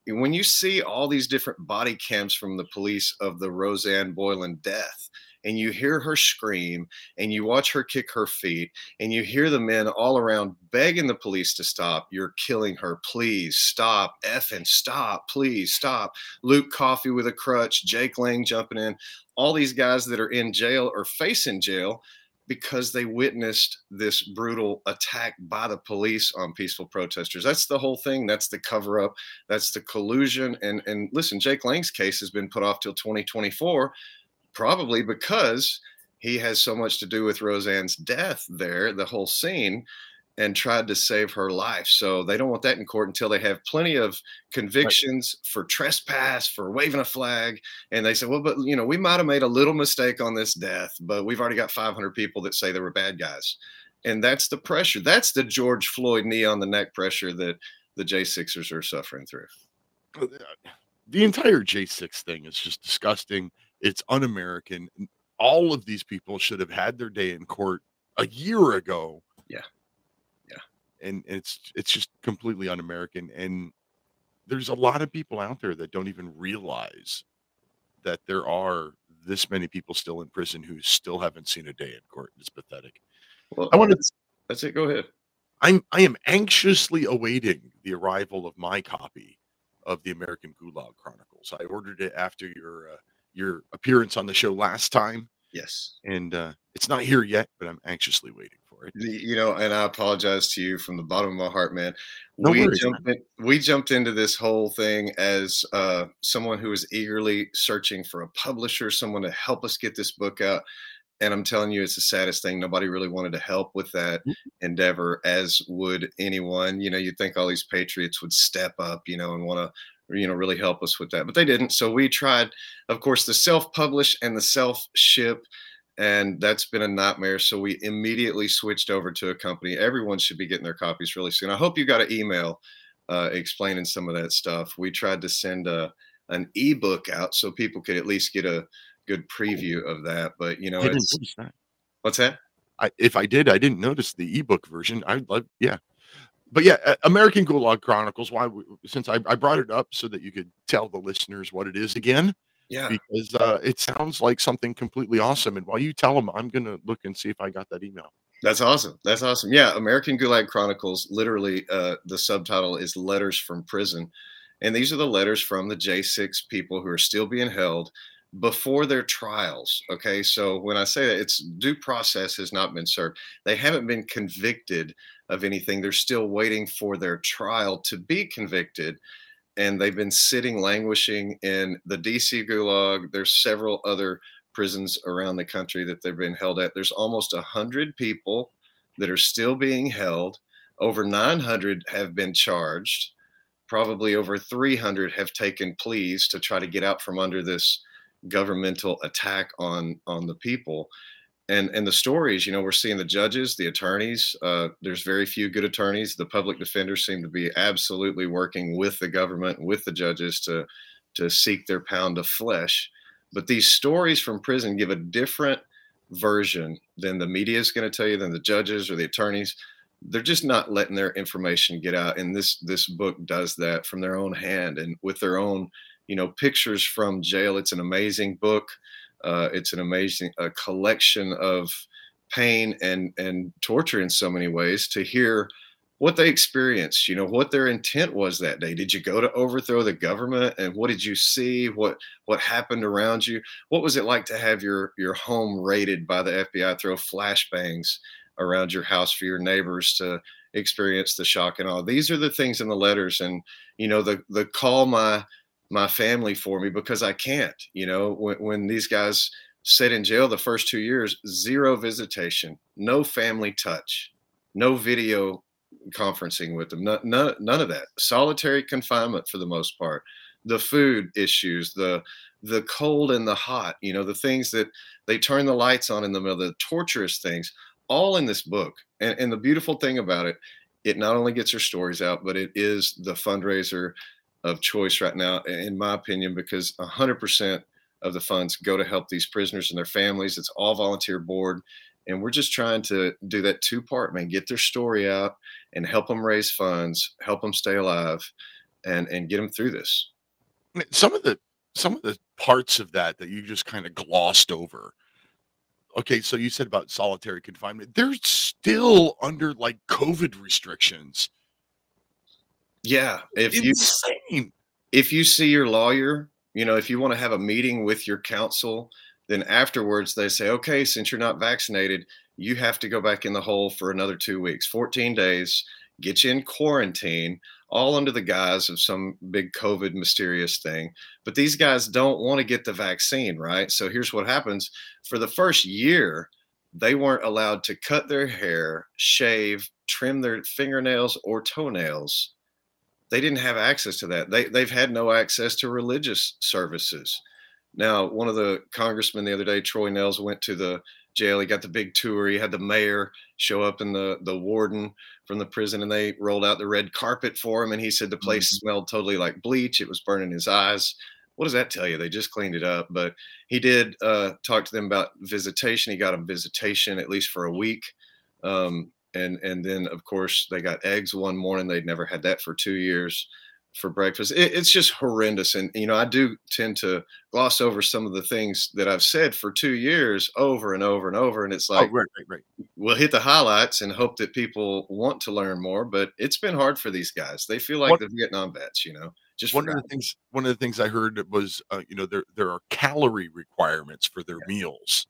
When you see all these different body cams from the police of the Rosanne Boyland death, and you hear her scream and you watch her kick her feet and you hear the men all around begging the police to stop. You're killing her. Please stop. Effing stop. Please stop. Luke Coffey with a crutch, Jake Lang jumping in. All these guys that are in jail or facing jail because they witnessed this brutal attack by the police on peaceful protesters. That's the whole thing. That's the cover up. That's the collusion. And and listen, Jake Lang's case has been put off till 2024 probably because he has so much to do with Rosanne's death there, the whole scene, and tried to save her life. So they don't want that in court until they have plenty of convictions right. for trespass, for waving a flag. And they said, well, but you know, we might have made a little mistake on this death, but we've already got 500 people that say they were bad guys. And that's the pressure. That's the George Floyd knee on the neck pressure that the J6ers are suffering through. Uh, the entire J6 thing is just disgusting it's un-American. All of these people should have had their day in court a year ago. Yeah. Yeah. And it's it's just completely un-American and there's a lot of people out there that don't even realize that there are this many people still in prison who still haven't seen a day in court. It's pathetic. Well, I want to that's it. Go ahead. I'm I am anxiously awaiting the arrival of my copy of the American Gulag Chronicles. I ordered it after your uh, your appearance on the show last time. Yes. And uh, it's not here yet, but I'm anxiously waiting for it. You know, and I apologize to you from the bottom of my heart, man. No we worries, jumped in, we jumped into this whole thing as uh, someone who was eagerly searching for a publisher, someone to help us get this book out. And I'm telling you, it's the saddest thing. Nobody really wanted to help with that Mm. endeavor, as would anyone. You know, you'd think all these patriots would step up, you know, and want to you know really help us with that but they didn't so we tried of course the self-publish and the self-ship and that's been a nightmare so we immediately switched over to a company everyone should be getting their copies really soon i hope you got an email uh, explaining some of that stuff we tried to send a an ebook out so people could at least get a good preview of that but you know I didn't notice that. what's that I, if I did, I didn't notice the ebook version. I'd love, yeah. But yeah, American Gulag Chronicles. Why? Since I, I brought it up so that you could tell the listeners what it is again. Yeah. Because uh, it sounds like something completely awesome. And while you tell them, I'm gonna look and see if I got that email. That's awesome. That's awesome. Yeah, American Gulag Chronicles. Literally, uh, the subtitle is "Letters from Prison," and these are the letters from the J6 people who are still being held before their trials. Okay, so when I say that, it's due process has not been served. They haven't been convicted of anything. They're still waiting for their trial to be convicted. And they've been sitting languishing in the DC Gulag. There's several other prisons around the country that they've been held at. There's almost a hundred people that are still being held. Over 900 have been charged. Probably over 300 have taken pleas to try to get out from under this governmental attack on on the people. And and the stories, you know, we're seeing the judges, the attorneys. Uh, there's very few good attorneys. The public defenders seem to be absolutely working with the government, with the judges to to seek their pound of flesh. But these stories from prison give a different version than the media is going to tell you, than the judges or the attorneys. They're just not letting their information get out, and this this book does that from their own hand and with their own, you know, pictures from jail. It's an amazing book. Uh, it's an amazing a collection of pain and and torture in so many ways to hear what they experienced you know what their intent was that day. Did you go to overthrow the government? And what did you see? What what happened around you? What was it like to have your your home raided by the fbi throw flashbangs around your house for your neighbors to experience the shock and all these are the things in the letters and you know the the call my my family for me because i can't you know when, when these guys sit in jail the first two years zero visitation no family touch no video conferencing with them. None, none, none of that. Solitary confinement for the most part. The food issues, the the cold and the hot. You know, the things that they turn the lights on in the middle, the torturous things, all in this book. And, and the beautiful thing about it it not only gets your stories out, but it is the fundraiser of choice right now, in my opinion, because 100% of the funds go to help these prisoners and their families. It's all volunteer board. And we're just trying to do that two part, man, get their story out and help them raise funds, help them stay alive and, and get them through this. Some of the some of the parts of that that you just kind of glossed over. Okay, so you said about solitary confinement. They're still under like COVID restrictions. Yeah, if Insane. you if you see your lawyer, you know, if you want to have a meeting with your counsel, then afterwards they say, okay, since you're not vaccinated, you have to go back in the hole for another two weeks, 14 days, get you in quarantine, all under the guise of some big COVID mysterious thing. But these guys don't want to get the vaccine, right? So here's what happens for the first year, they weren't allowed to cut their hair, shave, trim their fingernails or toenails. They didn't have access to that. They, they've had no access to religious services. Now, one of the congressmen the other day, Troy Nehls, went to the jail. He got the big tour. He had the mayor show up and the the warden from the prison, and they rolled out the red carpet for him. And he said the place Mhm. smelled totally like bleach. It was burning his eyes. What does that tell you? They just cleaned it up. But he did uh, talk to them about visitation. He got them visitation at least for a week. Um, and and then of course they got eggs one morning. They'd never had that for two years for breakfast. It, it's just horrendous. And you know, I do tend to gloss over some of the things that I've said for two years over and over and over. And it's Oh, like, right, right, right. we'll hit the highlights and hope that people want to learn more. But it's been hard for these guys. They feel like What- the Vietnam vets, you know. Just one of the things one of the things I heard was uh, you know there there are calorie requirements for their meals.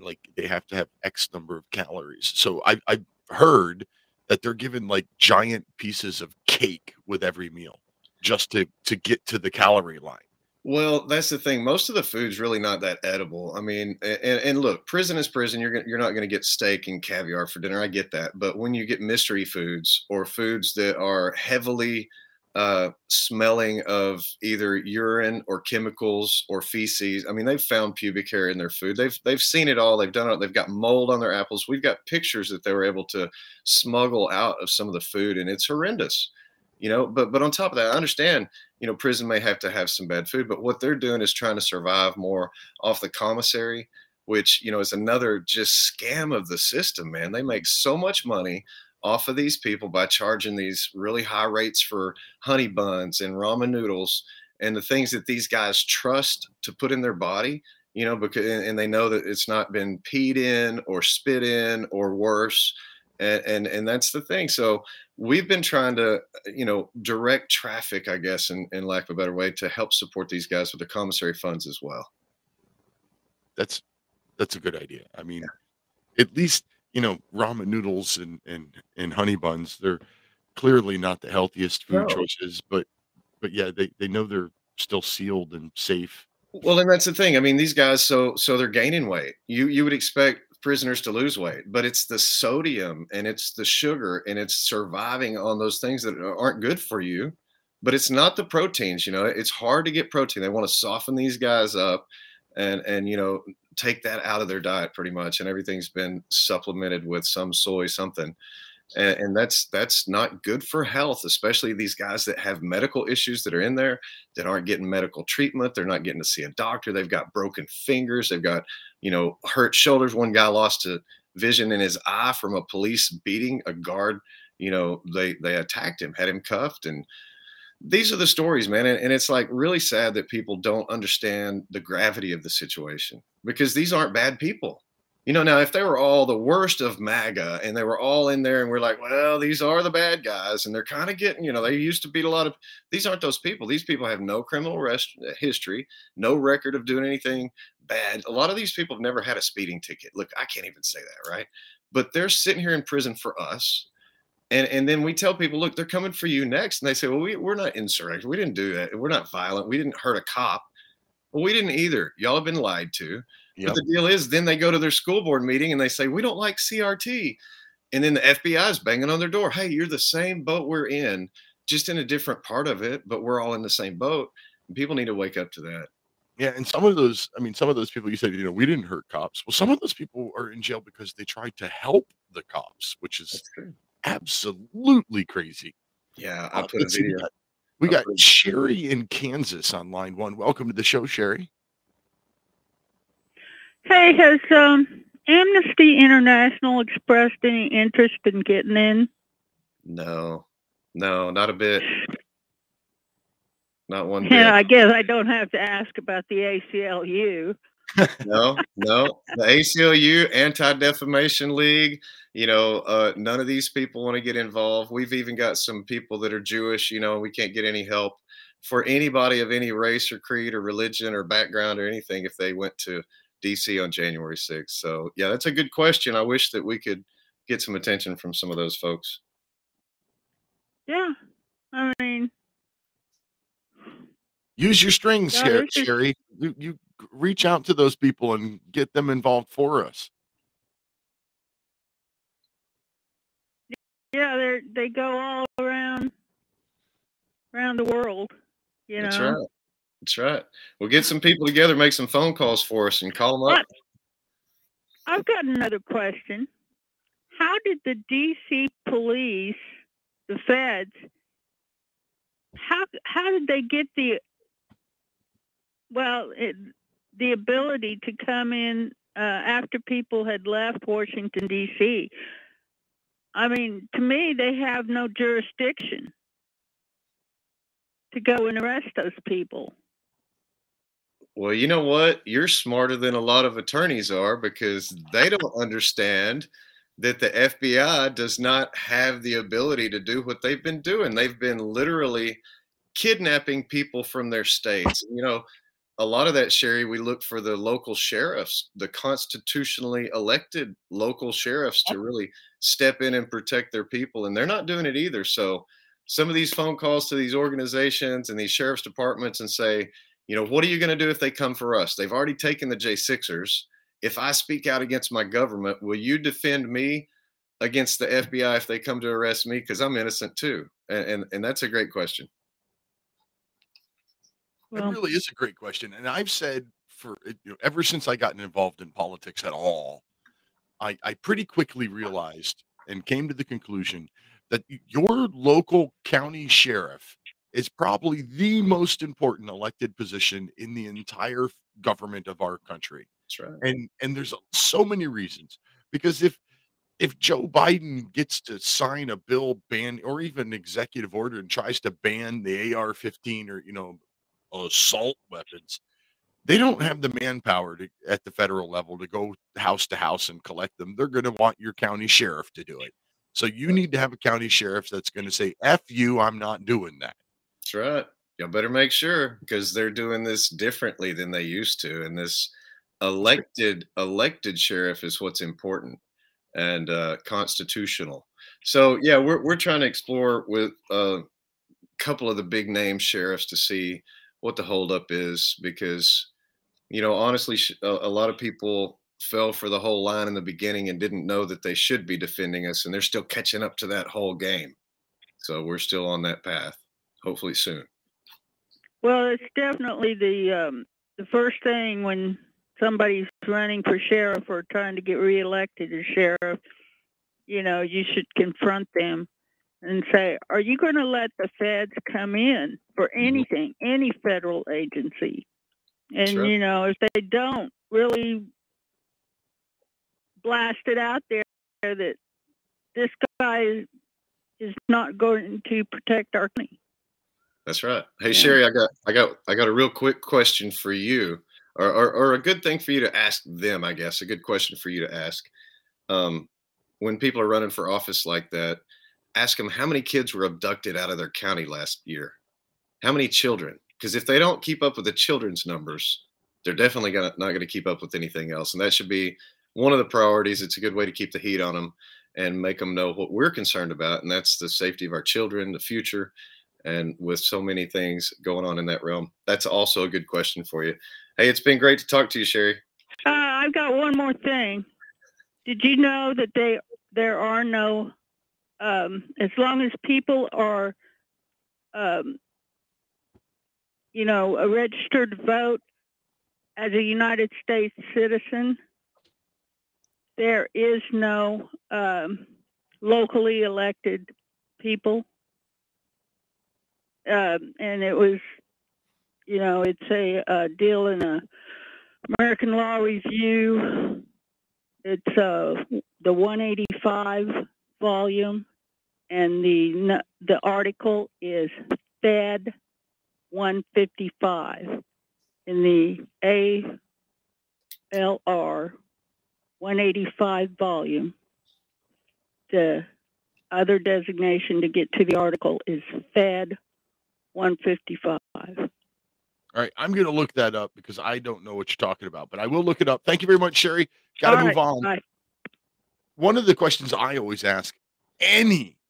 Like they have to have X number of calories. So I I've heard that they're given like giant pieces of cake with every meal just to to get to the calorie line. Well, that's the thing. Most of the food's really not that edible. I mean, and, and look, prison is prison. You're gonna, you're not going to get steak and caviar for dinner. I get that. But when you get mystery foods or foods that are heavily uh, smelling of either urine or chemicals or feces, I mean, they've found pubic hair in their food. They've they've seen it all. They've done it. They've got mold on their apples. We've got pictures that they were able to smuggle out of some of the food, and it's horrendous you know but but on top of that i understand you know prison may have to have some bad food but what they're doing is trying to survive more off the commissary which you know is another just scam of the system man they make so much money off of these people by charging these really high rates for honey buns and ramen noodles and the things that these guys trust to put in their body you know because and they know that it's not been peed in or spit in or worse and and, and that's the thing. So we've been trying to you know direct traffic i guess in, in lack of a better way to help support these guys with the commissary funds as well. That's that's a good idea. I mean, at least you know ramen noodles and and and honey buns. They're clearly not the healthiest food No. choices, but but yeah, they they know they're still sealed and safe. well and that's the thing i mean these guys so so they're gaining weight you you would expect prisoners to lose weight but it's the sodium and it's the sugar and it's surviving on those things that aren't good for you but it's not the proteins you know it's hard to get protein they want to soften these guys up and and you know take that out of their diet pretty much and everything's been supplemented with some soy something and, and that's that's not good for health especially these guys that have medical issues that are in there that aren't getting medical treatment they're not getting to see a doctor they've got broken fingers they've got you know hurt shoulders. One guy lost a vision in his eye from a police beating a guard you know they they attacked him had him cuffed and these are the stories man and, and it's like really sad that people don't understand the gravity of the situation because these aren't bad people you know, now if they were all the worst of MAGA and they were all in there and we're like, well, these are the bad guys and they're kind of getting, you know, they used to beat a lot of these aren't those people. These people have no criminal rest, uh, history, no record of doing anything bad. A lot of these people have never had a speeding ticket. Look, I can't even say that, right? But they're sitting here in prison for us. And, and then we tell people, look, they're coming for you next. And they say, well, we, we're not insurrection. We didn't do that. We're not violent. We didn't hurt a cop. Well, we didn't either. Y'all have been lied to. Yep. But the deal is, then they go to their school board meeting and they say, we don't like CRT. And then the FBI is banging on their door. Hey, you're the same boat we're in, just in a different part of it, but we're all in the same boat. And people need to wake up to that. Yeah, and some of those, I mean, some of those people you said, you know, we didn't hurt cops. Well, some of those people are in jail because they tried to help the cops, which is absolutely crazy. Yeah, I Uh, put a video. We got, we I got put Sherry in Kansas on line one. Welcome to the show, Sherry. Hey, has um, Amnesty International expressed any interest in getting in? No, no, not a bit. Not one bit. I guess I don't have to ask about the ACLU. no, no. The ACLU, Anti Defamation League, you know, uh, none of these people want to get involved. We've even got some people that are Jewish, you know, we can't get any help for anybody of any race or creed or religion or background or anything if they went to DC on January 6th. So, yeah, that's a good question. I wish that we could get some attention from some of those folks. Yeah, I mean, Use your strings, Yeah, Sher- Sherry. You, you reach out to those people and get them involved for us. Yeah, they they go all around around the world. You know? That's right. That's right. We'll get some people together, make some phone calls for us, and call them up. I've got another question. How did the DC police, the feds, how how did they get the well it, the ability to come in uh, after people had left Washington D.C. I mean, to me, they have no jurisdiction to go and arrest those people. Well, you know what? You're smarter than a lot of attorneys are because they don't understand that the FBI does not have the ability to do what they've been doing. They've been literally kidnapping people from their states. You know, a lot of that, Sherry, we look for the local sheriffs, the constitutionally elected local sheriffs to really step in and protect their people. And they're not doing it either. So, some of these phone calls to these organizations and these sheriff's departments and say, you know, what are you going to do if they come for us? They've already taken the J6ers. If I speak out against my government, will you defend me against the FBI if they come to arrest me? Because I'm innocent too. And, and, and that's a great question. That really is a great question, and I've said for eh, you know ever since I gotten involved in politics at all, I, I pretty quickly realized and came to the conclusion that your local county sheriff is probably the most important elected position in the entire government of our country. That's right. And and there's so many reasons because if if Joe Biden gets to sign a bill ban or even executive order and tries to ban the AR-15 or you know assault weapons, they don't have the manpower to, at the federal level to go house to house and collect them. They're going to want your county sheriff to do it. So you need to have a county sheriff that's going to say, "F you, I'm not doing that." That's right. Y'all better make sure because they're doing this differently than they used to. And this elected elected sheriff is what's important and uh, constitutional. So yeah, we're we're trying to explore with a couple of the big name sheriffs to see what the holdup is because you know honestly a, a lot of people fell for the whole line in the beginning and didn't know that they should be defending us and they're still catching up to that whole game so we're still on that path hopefully soon Well, it's definitely the um, the first thing when somebody's running for sheriff or trying to get reelected as sheriff. You know, you should confront them and say, "Are you going to let the feds come in for anything, any federal agency?" And Sure. you know, if they don't really blast it out there that this guy is, not going to protect our country. That's right. Hey Sherry, I got I got I got a real quick question for you, or, or or a good thing for you to ask them, I guess. A good question for you to ask. Um, when people are running for office like that, ask them how many kids were abducted out of their county last year. How many children? Because if they don't keep up with the children's numbers, they're definitely gonna, not going to keep up with anything else. And that should be one of the priorities. It's a good way to keep the heat on them and make them know what we're concerned about, and that's the safety of our children, the future, and with so many things going on in that realm, that's also a good question for you. Hey, it's been great to talk to you, Sherry. Uh, I've got one more thing. Did you know that they there are no, um, as long as people are, um, you know, a registered vote as a United States citizen, there is no um, locally elected people. Um, and it was, you know, it's a, a deal in a American Law Review. It's uh, the 185 volume, and the the article is Fed 155 in the ALR 185 volume. The other designation to get to the article is Fed 155. All right, I'm going to look that up because I don't know what you're talking about, but I will look it up. Thank you very much, Sherry. Got to move right, on. bye. One of the questions I always ask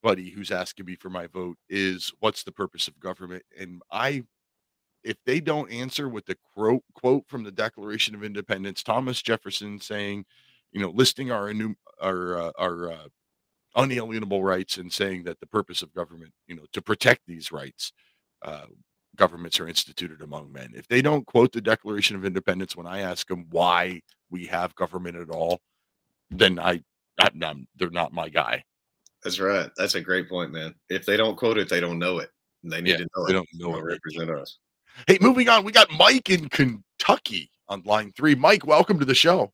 anybody who's asking me for my vote is, "What's the purpose of government?" And I, if they don't answer with the quote quote from the Declaration of Independence, Thomas Jefferson saying, you know, listing our enum- our uh, our uh, unalienable rights and saying that the purpose of government, you know, to protect these rights, uh, governments are instituted among men. If they don't quote the Declaration of Independence when I ask them why we have government at all, then I, I'm, I'm- they're not my guy. That's right. That's a great point, man. If they don't quote it, they don't know it. They need Yeah, to know they it. don't know to it. represent us. Hey, moving on, we got Mike in Kentucky on line three. Mike, welcome to the show.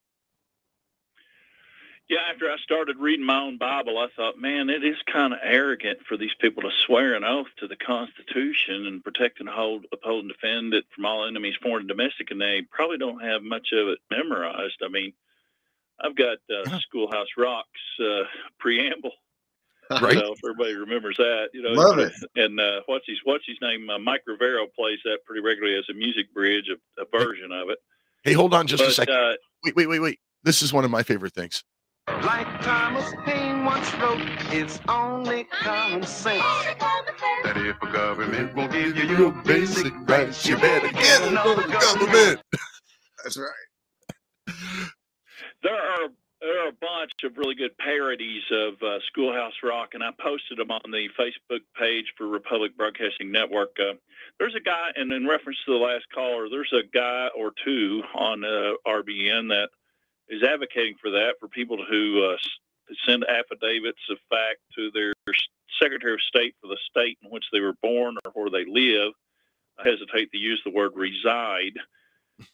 Yeah, after I started reading my own Bible, I thought, man, it is kind of arrogant for these people to swear an oath to the Constitution and protect and hold, uphold, and defend it from all enemies, foreign and domestic, and they probably don't have much of it memorized. I mean, I've got uh, Schoolhouse Rock's uh, preamble. Right. So if everybody remembers that, you know, Love it. And uh, what's his what's his name? Uh, Mike Rivero plays that pretty regularly as a music bridge, a, a version of it. Hey, hold on just a second. uh, wait, wait, wait, wait. This is one of my favorite things. Like Thomas Paine once wrote, it's only common sense that if a government won't give you your basic rights, you better get another government. That's right. There are there are a bunch of really good parodies of uh, Schoolhouse Rock, and I posted them on the Facebook page for Republic Broadcasting Network. Uh, there's a guy, and in reference to the last caller, there's a guy or two on uh, RBN that is advocating for that for people who uh, send affidavits of fact to their Secretary of State for the state in which they were born or where they live. I hesitate to use the word reside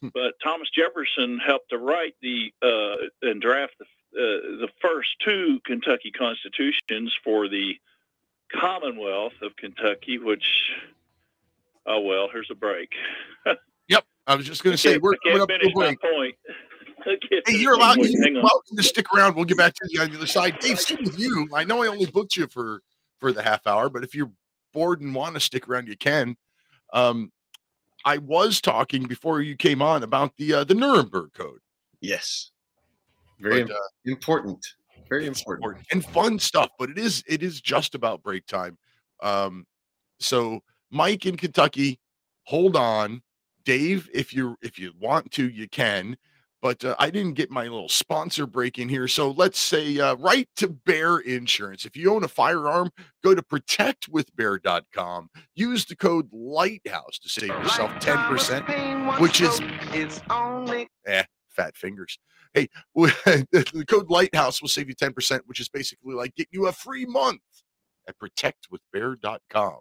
but Thomas Jefferson helped to write the uh, and draft the, uh, the first two Kentucky constitutions for the Commonwealth of Kentucky, which, oh well, here's a break. Yep. I was just going to say we're I coming can't up to a finish my break. point. Hey, you're allowed. You're on. welcome to stick around. We'll get back to you on the other side. Dave, stick with you. I know I only booked you for for the half hour, but if you're bored and want to stick around, you can. Um, I was talking before you came on about the uh, the Nuremberg Code. Yes. Very But, uh, important. Very it's important. and fun stuff, but it is it is just about break time. Um, so Mike in Kentucky, hold on. Dave, if you if you want to, you can. But uh, I didn't get my little sponsor break in here. So let's say uh, right to bear insurance. If you own a firearm, go to protectwithbear.com. Use the code Lighthouse to save yourself 10%, which is it's only eh, fat fingers. Hey, the code Lighthouse will save you 10%, which is basically like getting you a free month at protectwithbear.com.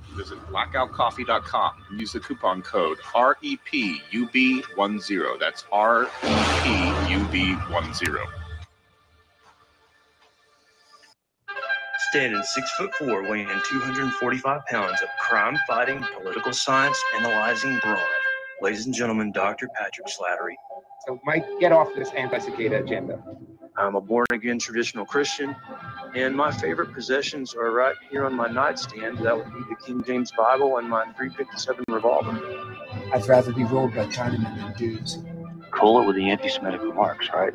Visit blackoutcoffee.com and use the coupon code E REPUB10. That's E REPUB10. Standing six foot four, weighing in 245 pounds of crime fighting, political science analyzing broad. Ladies and gentlemen, Dr. Patrick Slattery. So, Mike, get off this anti cicada agenda. I'm a born again traditional Christian, and my favorite possessions are right here on my nightstand. That would be the King James Bible and my 357 revolver. I'd rather be rolled by Chinamen than dudes. Cool it with the anti Semitic remarks, right?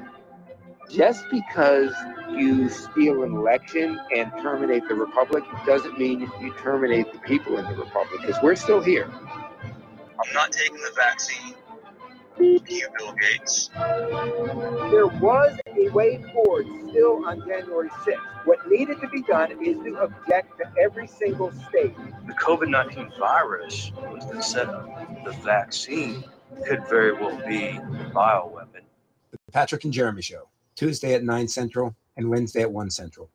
Just because you steal an election and terminate the republic doesn't mean you terminate the people in the republic, because we're still here. I'm not taking the vaccine. You, Bill Gates. There was a way forward still on January 6th. What needed to be done is to object to every single state. The COVID 19 virus was the setup. The vaccine could very well be a bioweapon. The Patrick and Jeremy Show, Tuesday at 9 Central and Wednesday at 1 Central.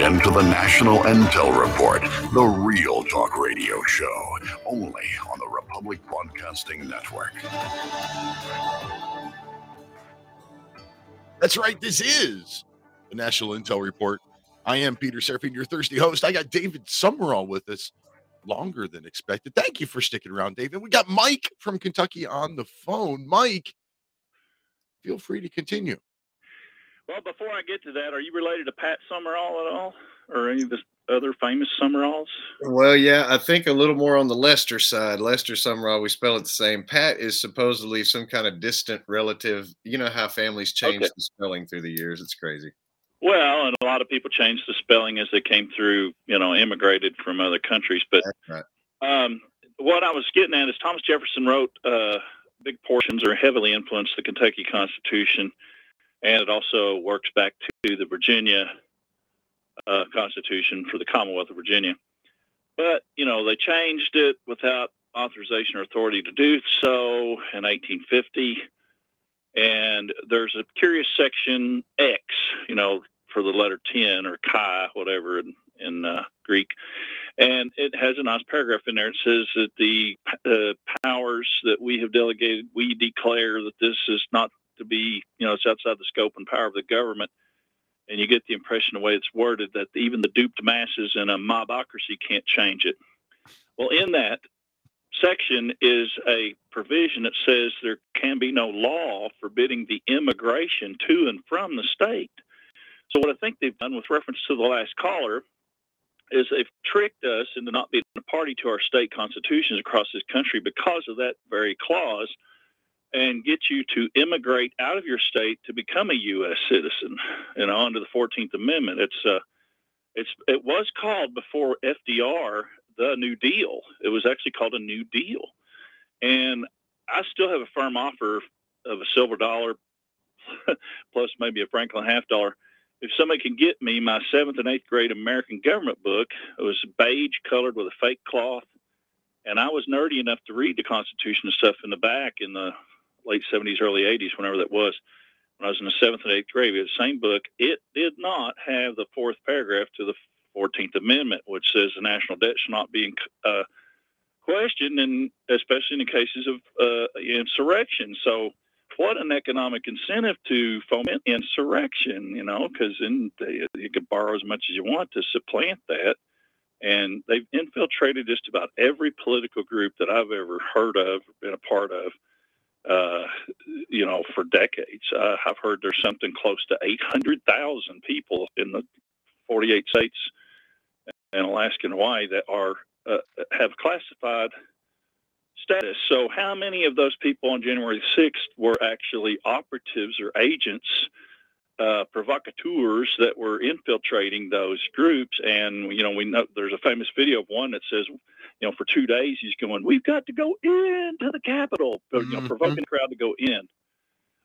In to the National Intel Report, the real talk radio show, only on the Republic Broadcasting Network. That's right. This is the National Intel Report. I am Peter Serafine, your Thursday host. I got David Summerall with us longer than expected. Thank you for sticking around, David. We got Mike from Kentucky on the phone. Mike, feel free to continue. Well, before I get to that, are you related to Pat Summerall at all, or any of the other famous Summeralls? Well, yeah, I think a little more on the Lester side. Lester Sumrall, we spell it the same. Pat is supposedly some kind of distant relative. You know how families change Okay. the spelling through the years. It's crazy. Well, and a lot of people changed the spelling as they came through, you know, immigrated from other countries. But right. um, what I was getting at is Thomas Jefferson wrote uh, big portions or heavily influenced the Kentucky Constitution, and it also works back to the Virginia uh, Constitution for the Commonwealth of Virginia. But you know, they changed it without authorization or authority to do so in 1850. And there's a curious section X, you know, for the letter 10 or chi, whatever in, in uh, Greek. And it has a nice paragraph in there. It says that the uh, powers that we have delegated, we declare that this is not to be, you know, it's outside the scope and power of the government. And you get the impression, the way it's worded, that even the duped masses in a mobocracy can't change it. Well, in that section is a provision that says there can be no law forbidding the immigration to and from the state. So, what I think they've done with reference to the last caller is they've tricked us into not being a party to our state constitutions across this country because of that very clause and get you to immigrate out of your state to become a U.S. citizen, you know, under the 14th Amendment. It's, uh, it's, it was called before FDR the New Deal. It was actually called a New Deal. And I still have a firm offer of a silver dollar plus maybe a Franklin half dollar. If somebody can get me my seventh and eighth grade American government book, it was beige colored with a fake cloth. And I was nerdy enough to read the Constitution and stuff in the back in the late 70s, early 80s, whenever that was. When I was in the seventh and eighth grade, the same book, it did not have the fourth paragraph to the 14th Amendment, which says the national debt shall not be uh, questioned, and especially in cases of uh, insurrection. So, what an economic incentive to foment insurrection, you know, because you could borrow as much as you want to supplant that. And they've infiltrated just about every political group that I've ever heard of, been a part of, uh, you know, for decades. Uh, I've heard there's something close to 800,000 people in the 48 states and Alaska and Hawaii that are uh, have classified status. So, how many of those people on January 6th were actually operatives or agents, uh, provocateurs that were infiltrating those groups? And you know, we know there's a famous video of one that says, you know, for two days he's going, "We've got to go into the Capitol," you know, provoking the crowd to go in.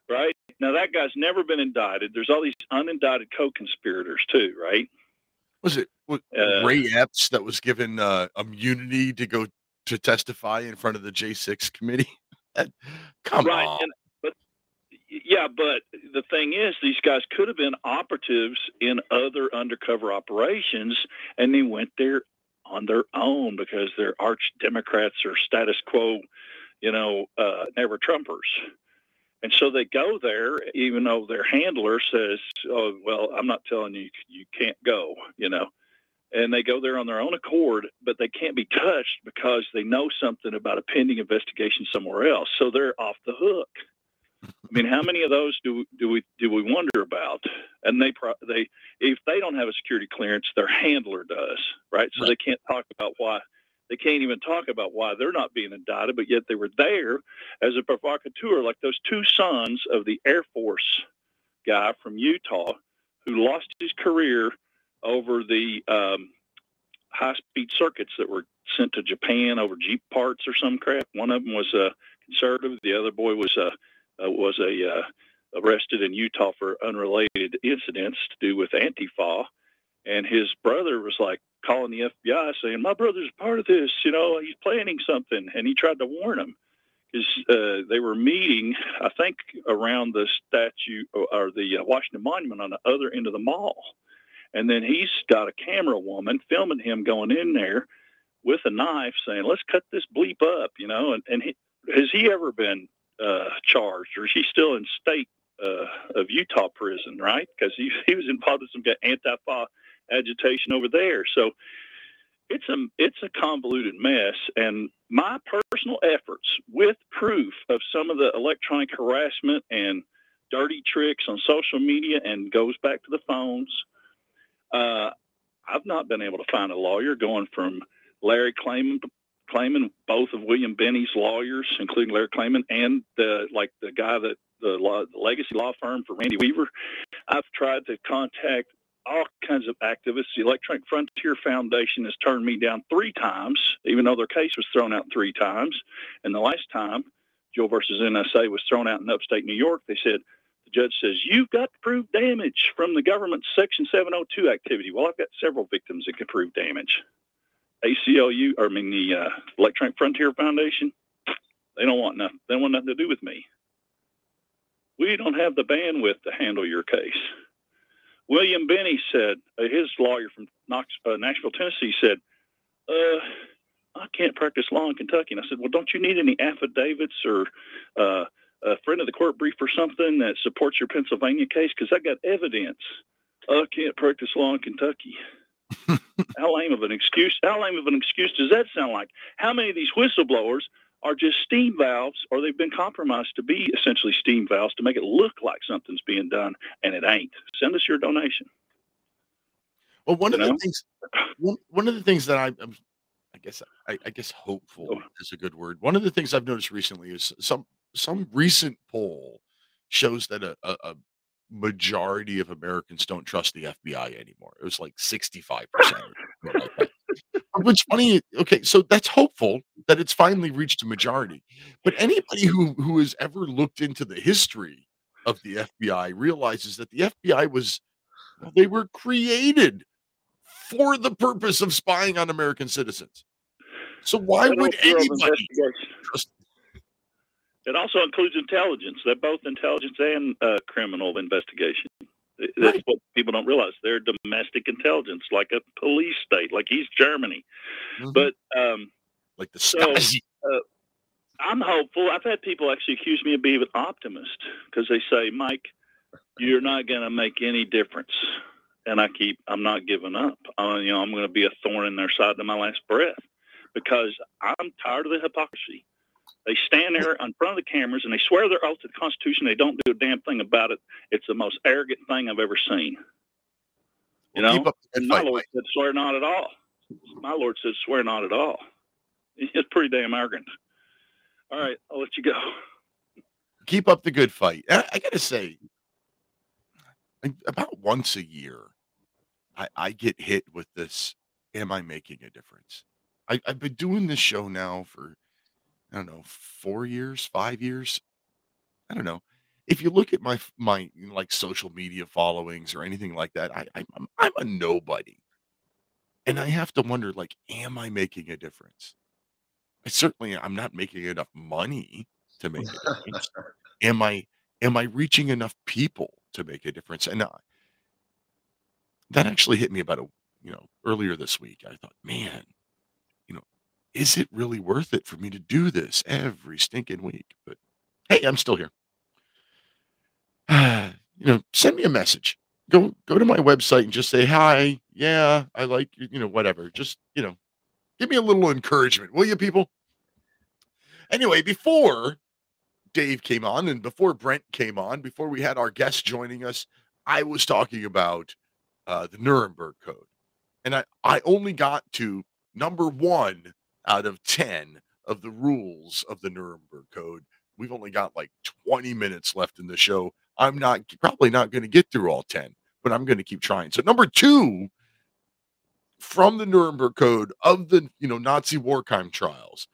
Right now, that guy's never been indicted. There's all these unindicted co-conspirators too, right? Was it was Uh, Ray Epps that was given uh, immunity to go to testify in front of the J6 committee. Come right. on. And, but yeah, but the thing is, these guys could have been operatives in other undercover operations, and they went there on their own because they're arch Democrats or status quo, you know, uh, never Trumpers. And so they go there, even though their handler says, "Oh, well, I'm not telling you you can't go," you know. And they go there on their own accord, but they can't be touched because they know something about a pending investigation somewhere else. So they're off the hook. I mean, how many of those do do we do we wonder about? And they pro- they if they don't have a security clearance, their handler does, right? So they can't talk about why they can't even talk about why they're not being indicted, but yet they were there as a provocateur, like those two sons of the Air Force guy from Utah who lost his career over the um, high-speed circuits that were sent to Japan over Jeep parts or some crap. One of them was a conservative. The other boy was a uh, was a uh, arrested in Utah for unrelated incidents to do with Antifa, and his brother was like calling the FBI saying, "My brother's part of this. You know, he's planning something," and he tried to warn him because uh, they were meeting, I think, around the statue or the uh, Washington Monument on the other end of the mall. And then he's got a camera woman filming him going in there with a knife, saying, "Let's cut this bleep up," you know. And, and he, has he ever been uh, charged, or is he still in state uh, of Utah prison? Right? Because he he was involved in some anti-fa agitation over there. So it's a it's a convoluted mess. And my personal efforts, with proof of some of the electronic harassment and dirty tricks on social media, and goes back to the phones. Uh, I've not been able to find a lawyer going from Larry Klayman, Klayman, both of William Binney's lawyers, including Larry Klayman, and the like the guy that the, law, the legacy law firm for Randy Weaver. I've tried to contact all kinds of activists. The Electronic Frontier Foundation has turned me down three times, even though their case was thrown out three times. And the last time Jewel versus NSA was thrown out in upstate New York, they said the judge says you've got to prove damage from the government's Section 702 activity. Well, I've got several victims that can prove damage. ACLU, or I mean the uh, Electronic Frontier Foundation, they don't want nothing. They want nothing to do with me. We don't have the bandwidth to handle your case. William Binney said, uh, his lawyer from Knox, uh, Nashville, Tennessee said, uh, I can't practice law in Kentucky. And I said, well, don't you need any affidavits or uh, a friend of the court brief or something that supports your Pennsylvania case? Because I got evidence. I can't practice law in Kentucky. how lame of an excuse? How lame of an excuse does that sound like? How many of these whistleblowers are just steam valves, or they've been compromised to be essentially steam valves to make it look like something's being done, and it ain't? Send us your donation. Well, one You of the things, one, one of the things that I, I'm, I guess, I, I guess, hopeful Oh. is a good word. One of the things I've noticed recently is some some recent poll shows that a, a, a majority of Americans don't trust the FBI anymore. It was like sixty five percent. What's funny, okay, so that's hopeful that it's finally reached a majority. But anybody who who has ever looked into the history of the FBI realizes that the FBI was well, they were created for the purpose of spying on American citizens. So why would anybody trust? It also includes intelligence. They're both intelligence and uh, criminal investigation. Th- That's what people don't realize. They're domestic intelligence, like a police state, like East Germany. But um, like the so, uh, I'm hopeful. I've had people actually accuse me of being an optimist because they say, Mike, you're not going to make any difference. And I keep, I'm not giving up. Uh, you know, I'm going to be a thorn in their side to my last breath because I'm tired of the hypocrisy. They stand there in front of the cameras and they swear their oath to the Constitution. They don't do a damn thing about it. It's the most arrogant thing I've ever seen. You Well, know, keep up the good and my fight, Lord Mike. said, "Swear not at all." My Lord said, "Swear not at all." It's pretty damn arrogant. All right, I'll let you go. keep up the good fight. I, I gotta say, about once a year, I, I get hit with this. Am I making a difference? I, I've been doing this show now for I don't know four years, five years. I don't know. If you look at my my like social media followings or anything like that, I, I I'm, I'm a nobody, and I have to wonder like, am I making a difference? I certainly I'm not making enough money to make a difference. am I am I reaching enough people to make a difference? And uh, that actually hit me about a you know earlier this week. I thought, man, is it really worth it for me to do this every stinking week? But hey, I'm still here. you know, send me a message. Go go to my website and just say hi. Yeah, I like you. Know, whatever. Just you know, give me a little encouragement, will you, people? Anyway, before Dave came on and before Brent came on, before we had our guests joining us, I was talking about uh, the Nuremberg Code, and I I only got to number one out of ten of the rules of the Nuremberg Code. We've only got like 20 minutes left in the show. I'm not probably not going to get through all 10, but I'm going to keep trying. So number 2 from the Nuremberg Code of the, you know, Nazi war crime trials.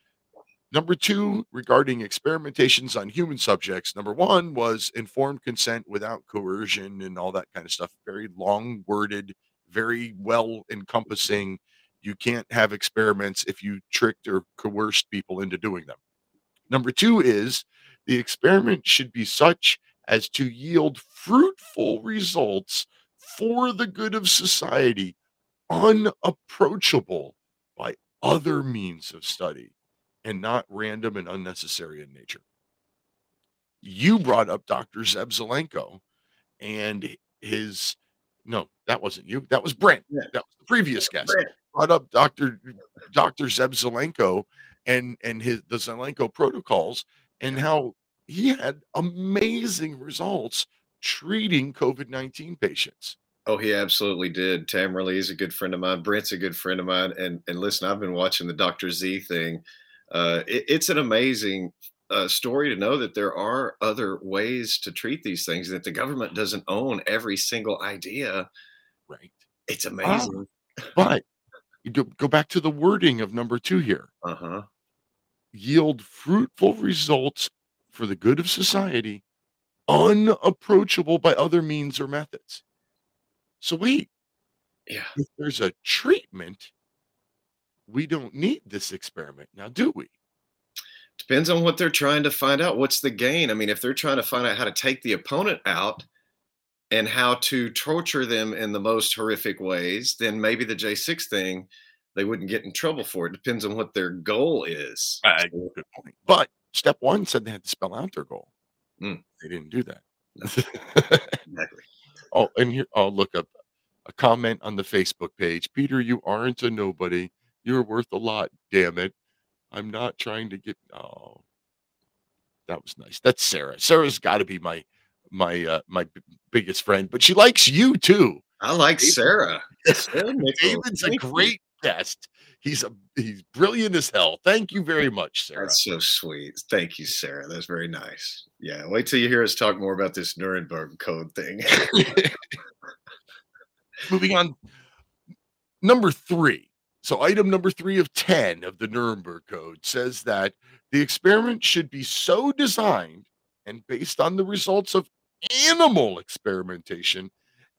Number 2 regarding experimentations on human subjects. Number 1 was informed consent without coercion and all that kind of stuff. Very long worded, very well encompassing. You can't have experiments if you tricked or coerced people into doing them. Number 2 is the experiment should be such as to yield fruitful results for the good of society, unapproachable by other means of study and not random and unnecessary in nature. You brought up Dr. Zev Zelenko and his no, that wasn't you. That was Brent. That was the previous guest. Brent. Brought up Dr. Dr. Zev Zelenko and and his the Zelenko protocols and how he had amazing results treating COVID 19 patients. Oh, he absolutely did. Tamara Lee is a good friend of mine. Brent's a good friend of mine. And and listen, I've been watching the Dr. Z thing. Uh, it- it's an amazing uh, story to know that there are other ways to treat these things. That the government doesn't own every single idea. Right. It's amazing. But you go, go back to the wording of number two here Uh huh. yield fruitful results for the good of society, unapproachable by other means or methods. So, wait, Yeah. if there's a treatment, we don't need this experiment now, do we? Depends on what they're trying to find out. What's the gain? I mean, if they're trying to find out how to take the opponent out and how to torture them in the most horrific ways, then maybe the J6 thing, they wouldn't get in trouble for it. Depends on what their goal is. Uh, good point. But step one said they had to spell out their goal. Mm. They didn't do that. Exactly. Oh, and here I'll look up a comment on the Facebook page. Peter, you aren't a nobody. You're worth a lot. Damn it. I'm not trying to get. Oh, that was nice. That's Sarah. Sarah's got to be my my uh, my b- biggest friend, but she likes you too. I like David- Sarah. Sarah David's a great guest. He's a he's brilliant as hell. Thank you very much, Sarah. That's so sweet. Thank you, Sarah. That's very nice. Yeah. Wait till you hear us talk more about this Nuremberg Code thing. Moving on. Number three. So, item number three of 10 of the Nuremberg Code says that the experiment should be so designed and based on the results of animal experimentation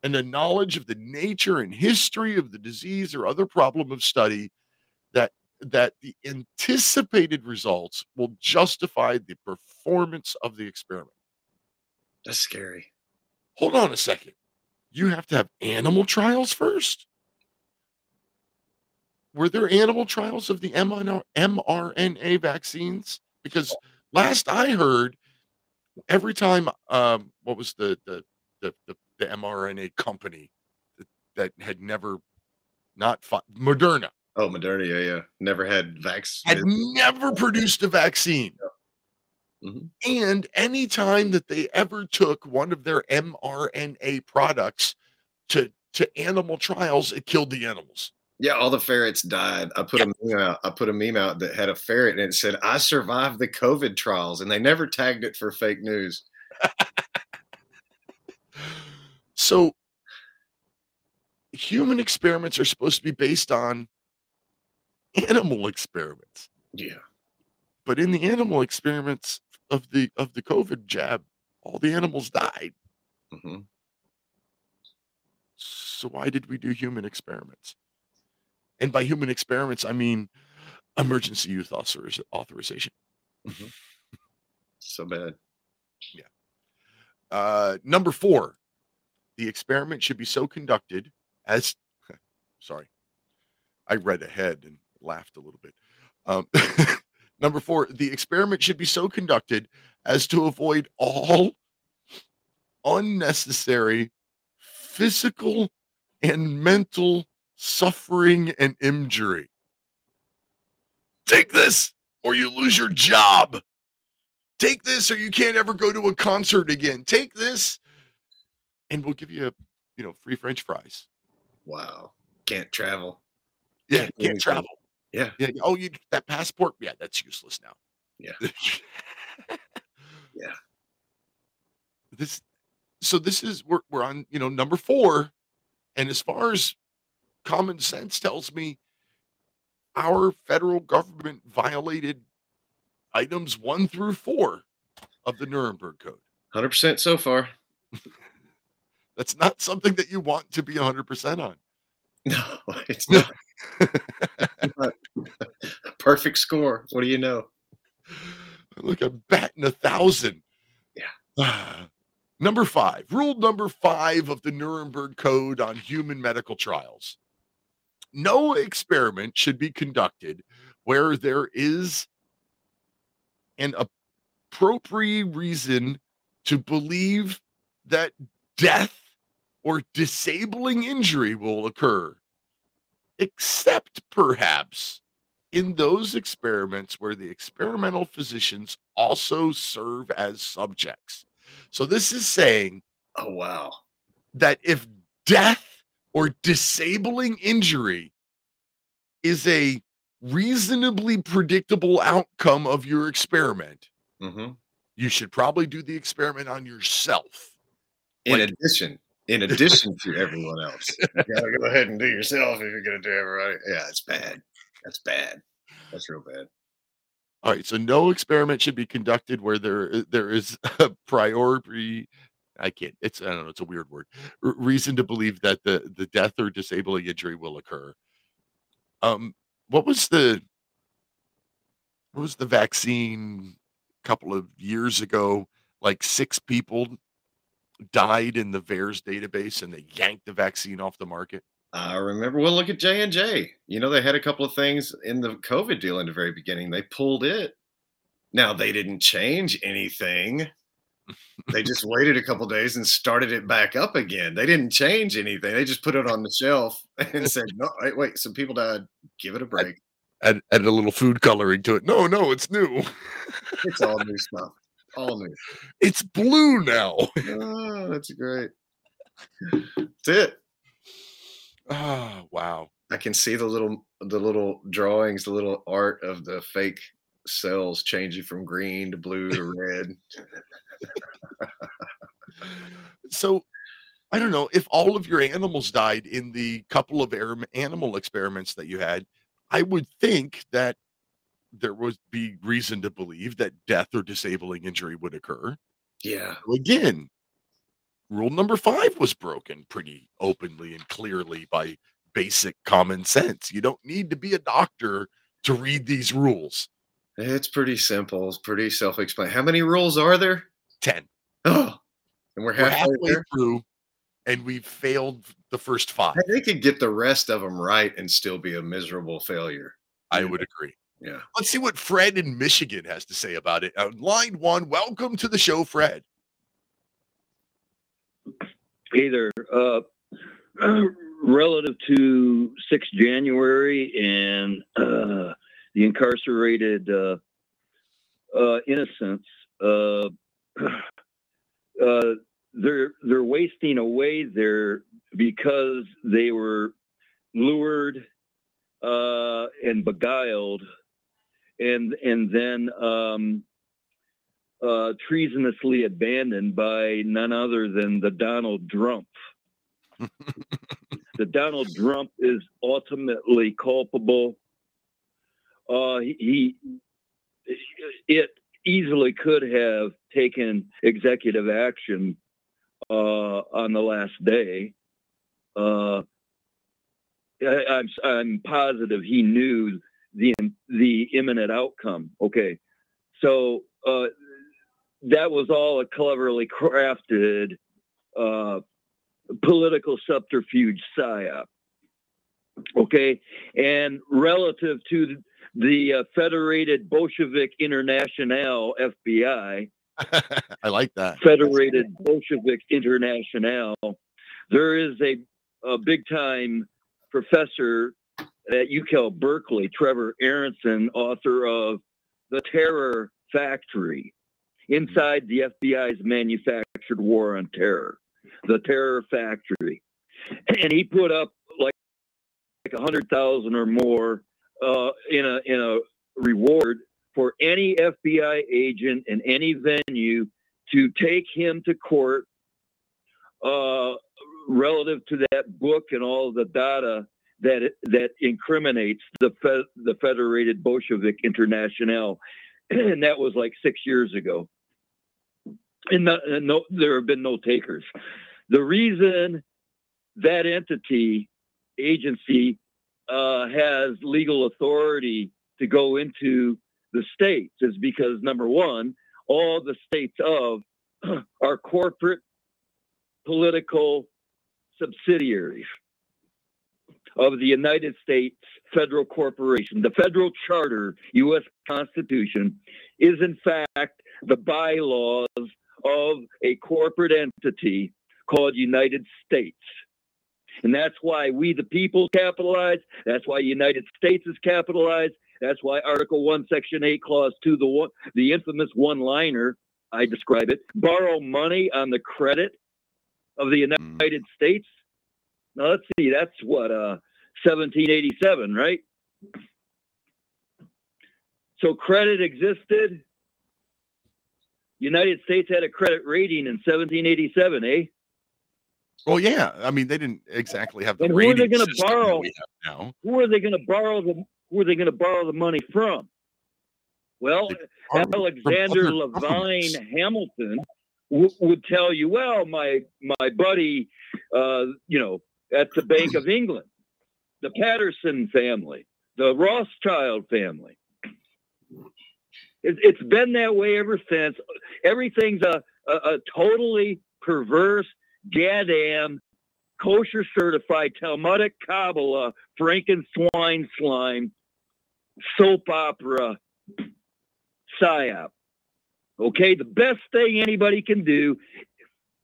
and a knowledge of the nature and history of the disease or other problem of study that that the anticipated results will justify the performance of the experiment. That's scary. Hold on a second. You have to have animal trials first? Were there animal trials of the mRNA mRNA vaccines? Because last I heard, every time um, what was the the the the, the mRNA company that, that had never not fought Moderna Oh, Moderna. Yeah. Yeah. Never had vax. had never produced a vaccine. Mhm. And anytime that they ever took one of their mRNA products to to animal trials, it killed the animals. Yeah, all the ferrets died. I put a meme out. I put a meme out that had a ferret and it said, "I survived the COVID trials," and they never tagged it for fake news. So human experiments are supposed to be based on animal experiments. Yeah. But in the animal experiments of the of the COVID jab, all the animals died. hmm So why did we do human experiments? And by human experiments, I mean emergency use authoriz- authorization. So bad. Yeah. Uh, number four, the experiment should be so conducted as. Sorry, I read ahead and laughed a little bit. Um, number four, the experiment should be so conducted as to avoid all unnecessary physical and mental suffering and injury. Take this or you lose your job. Take this or you can't ever go to a concert again. Take this and we'll give you, a, you know, free french fries. Wow. Can't travel. Yeah, Can't can't travel. Yeah. Yeah. Oh, you that passport? Yeah, that's useless now. Yeah. yeah. This so this is we're we're on, you know, number 4 and as far as common sense tells me our federal government violated items 1 through 4 of the Nuremberg Code. 100% so far. That's not something that you want to be 100% on. No, it's not. Not. Perfect score. What do you know? Look, I'm batting a thousand. Yeah. number five, rule number five of the Nuremberg Code on human medical trials. No experiment should be conducted where there is an appropriate reason to believe that death or disabling injury will occur, except perhaps in those experiments where the experimental physicians also serve as subjects. So this is saying, oh wow, that if death or disabling injury is a reasonably predictable outcome of your experiment, Mhm. you should probably do the experiment on yourself. In Like- addition, in addition to everyone else, you gotta go ahead and do yourself if you're gonna do everybody. Yeah, it's bad. That's bad. That's real bad. All right, so no experiment should be conducted where there there is a priority. I can't. It's I don't know. It's a weird word. R- reason to believe that the the death or disabling injury will occur. Um, what was the what was the vaccine a couple of years ago? Like six people died in the VAERS database, and they yanked the vaccine off the market. I remember. Well, look at J and J. You know, they had a couple of things in the COVID deal in the very beginning. They pulled it. Now they didn't change anything. They just waited a couple days and started it back up again. They didn't change anything. They just put it on the shelf and said, "No, wait, wait. Some people died. Give it a break. Add, added a little food coloring to it. No, no, it's new. It's all new stuff. New. It's blue now. Oh, that's great. That's it. Ah, wow. I can see the little the little drawings, the little art of the fake cells changing from green to blue to red. So I don't know if all of your animals died in the couple of animal experiments that you had. I would think that there would be reason to believe that death or disabling injury would occur. Yeah. So again, rule number five was broken pretty openly and clearly by basic common sense. You don't need to be a doctor to read these rules. It's pretty simple. It's pretty self-explanatory. How many rules are there? 10. Oh, and we're We're halfway, halfway through and we've failed the first five. They could get the rest of them right and still be a miserable failure. I would agree. Yeah. Let's see what Fred in Michigan has to say about it. Uh, line one, welcome to the show, Fred. Hey there. Uh, relative to 6 January and uh, the incarcerated uh, uh, innocents, uh, uh, they're they're wasting away there because they were lured uh, and beguiled, and and then um, uh, treasonously abandoned by none other than the Donald Trump. the Donald Trump is ultimately culpable. Uh, he, he it easily could have taken executive action uh, on the last day. Uh, I, I'm I'm positive he knew the the imminent outcome. Okay, so uh, that was all a cleverly crafted uh, political subterfuge psyop. Okay, and relative to the uh, Federated Bolshevik International FBI, I like that. Federated Bolshevik International, there is a, a big time professor at UCal Berkeley, Trevor Aaronson, author of The Terror Factory Inside the FBI's Manufactured War on Terror, The Terror Factory. And he put up like, like 100,000 or more uh, in, a, in a reward for any FBI agent in any venue to take him to court uh, relative to that book and all the data that that incriminates the fe- the Federated Bolshevik International, and that was like six years ago. And, no, no, there have been no takers. The reason that entity agency uh, has legal authority to go into the states is because number one, all the states of are corporate political subsidiaries of the United States Federal Corporation. The federal charter, U.S. Constitution, is in fact the bylaws of a corporate entity called United States. And that's why we, the people, capitalize. That's why United States is capitalized. That's why Article 1, Section 8, Clause 2, the, one, the infamous one liner, I describe it, borrow money on the credit of the hmm. United States. Now, let's see, that's what, uh, 1787, right? So credit existed. United States had a credit rating in 1787, eh? Well, yeah. I mean, they didn't exactly have the And who are they going to borrow? we have now. Who are they going to borrow the Who are they going to borrow the money from? Well, Alexander Levine Hamilton w- would tell you, well, my my buddy, uh, you know, at the Bank of England, the Patterson family, the Rothschild family. It, it's been that way ever since. Everything's a, a, a totally perverse, goddamn, kosher certified Talmudic Kabbalah, Frankenstein slime, soap opera, psyop. Okay, the best thing anybody can do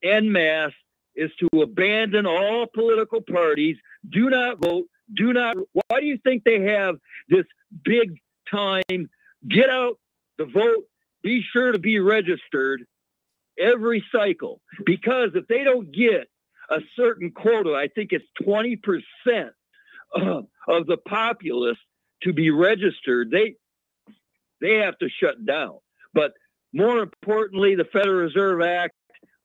en masse is to abandon all political parties. Do not vote. Do not. Why do you think they have this big time? Get out the vote. Be sure to be registered every cycle because if they don't get a certain quota, I think it's 20% of, the populace to be registered, they they have to shut down. But more importantly, the Federal Reserve Act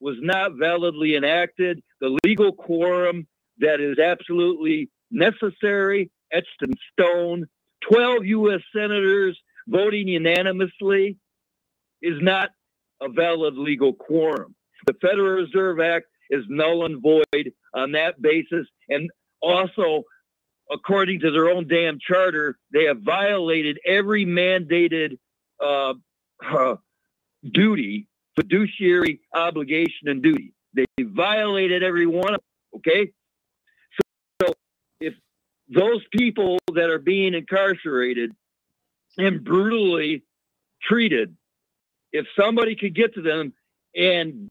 was not validly enacted. The legal quorum that is absolutely necessary, etched in stone, 12 U.S. senators voting unanimously is not a valid legal quorum. The Federal Reserve Act is null and void on that basis. And also, according to their own damn charter, they have violated every mandated uh, uh, duty, fiduciary obligation and duty. They violated every one of them, okay? So, so if those people that are being incarcerated and brutally treated, if somebody could get to them and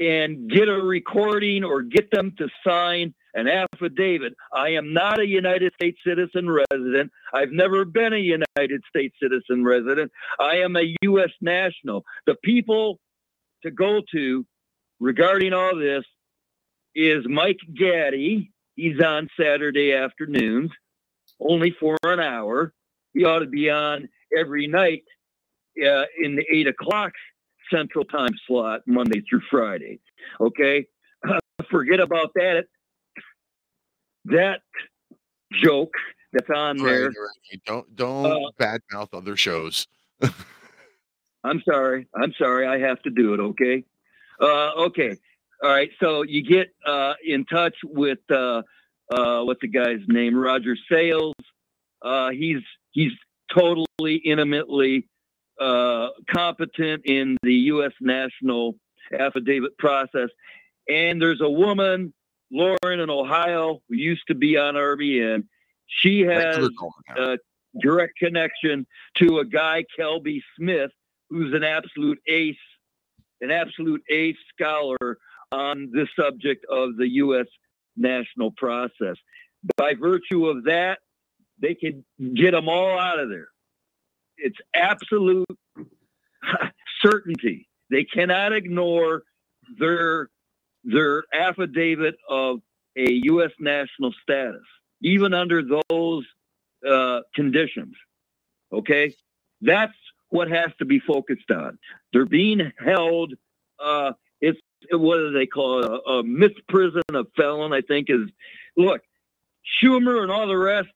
and get a recording or get them to sign an affidavit. I am not a United States citizen resident. I've never been a United States citizen resident. I am a U.S. national. The people to go to regarding all this is Mike Gaddy. He's on Saturday afternoons, only for an hour. He ought to be on every night uh, in the eight o'clock Central Time slot, Monday through Friday. Okay, forget about that. That joke that's on there. Right, right. Don't don't Uh, badmouth other shows. I'm sorry. I'm sorry. I have to do it. Okay. Uh, okay. All right. So you get uh, in touch with uh, uh, what's the guy's name? Roger Sales. Uh, he's he's totally intimately uh, competent in the U.S. national affidavit process. And there's a woman, Lauren in Ohio, who used to be on RBN. She has a direct connection to a guy, Kelby Smith, who's an absolute ace, an absolute ace scholar on the subject of the U.S. national process. By virtue of that, they could get them all out of there. It's absolute certainty. They cannot ignore their their affidavit of a U.S. national status, even under those uh, conditions. Okay, that's what has to be focused on. They're being held. Uh, it's what do they call it? A, a misprision of felon. I think is look, Schumer and all the rest.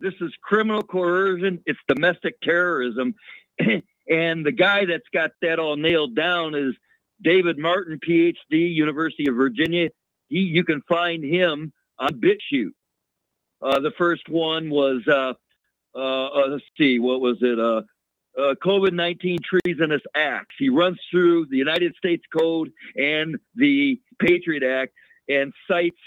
This is criminal coercion. It's domestic terrorism. and the guy that's got that all nailed down is David Martin, PhD, University of Virginia. He, you can find him on BitChute. Uh, the first one was, uh, uh, uh let's see, what was it? Uh, COVID 19 treasonous acts. He runs through the United States Code and the Patriot Act and cites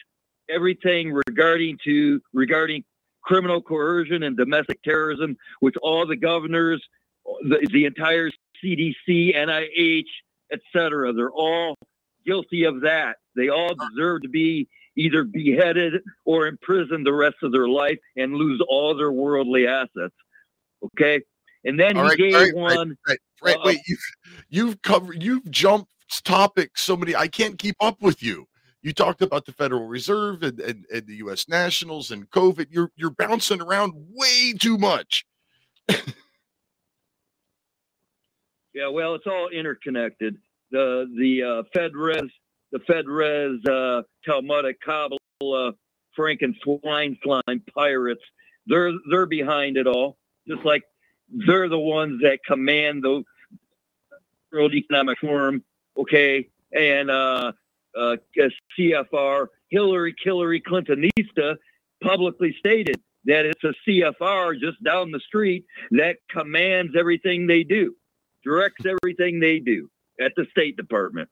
everything regarding to regarding criminal coercion and domestic terrorism, which all the governors, the, the entire CDC, NIH, etc., they're all guilty of that. They all deserve to be either beheaded or imprisoned the rest of their life and lose all their worldly assets. Okay. And then All he right, gave right, one. Right, right, uh, wait, you've you've covered you've jumped topics so many I can't keep up with you. You talked about the Federal Reserve and, and, and the US Nationals and COVID. You're you're bouncing around way too much. Yeah, well, it's all interconnected. The the uh, FedRes, the FedRes, uh, Talmudic Kabbalah, Frankenstein pirates. They're they're behind it all. Just like they're the ones that command the World Economic Forum. Okay, and uh, uh, CFR Hillary Hillary Clintonista publicly stated that it's a CFR just down the street that commands everything they do directs everything they do at the State Department.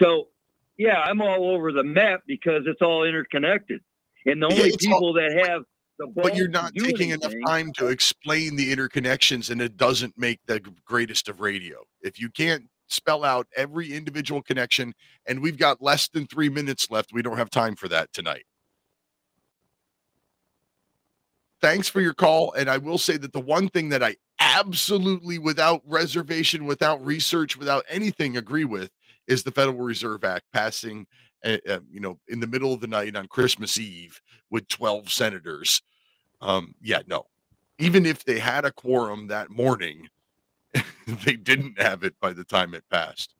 So, yeah, I'm all over the map because it's all interconnected. And the only it's all- people that have But you're not taking enough time to explain the interconnections, and it doesn't make the greatest of radio. If you can't spell out every individual connection, and we've got less than three minutes left, we don't have time for that tonight. Thanks for your call. And I will say that the one thing that I absolutely, without reservation, without research, without anything, agree with is the Federal Reserve Act passing, uh, you know, in the middle of the night on Christmas Eve with 12 senators. Um, yeah, no. Even if they had a quorum that morning, they didn't have it by the time it passed.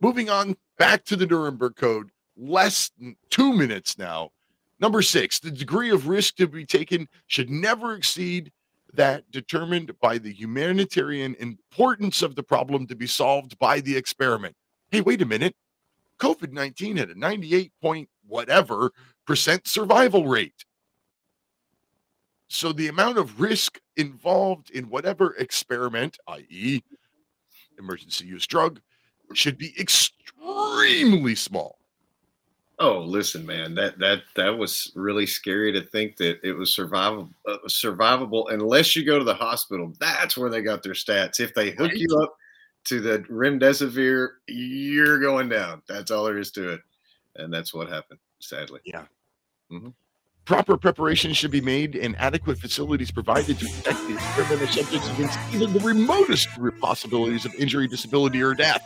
Moving on back to the Nuremberg Code, less than two minutes now. Number six, the degree of risk to be taken should never exceed that determined by the humanitarian importance of the problem to be solved by the experiment. Hey, wait a minute. COVID 19 had a 98 point whatever percent survival rate. So the amount of risk involved in whatever experiment, i.e., emergency use drug, should be extremely small. Oh, listen, man, that that that was really scary to think that it was survivable, uh, survivable unless you go to the hospital. That's where they got their stats. If they hook you up to the remdesivir, you're going down. That's all there is to it, and that's what happened. Sadly, yeah. Mhm. Proper preparation should be made and adequate facilities provided to protect the experimental subjects against even the remotest possibilities of injury, disability, or death.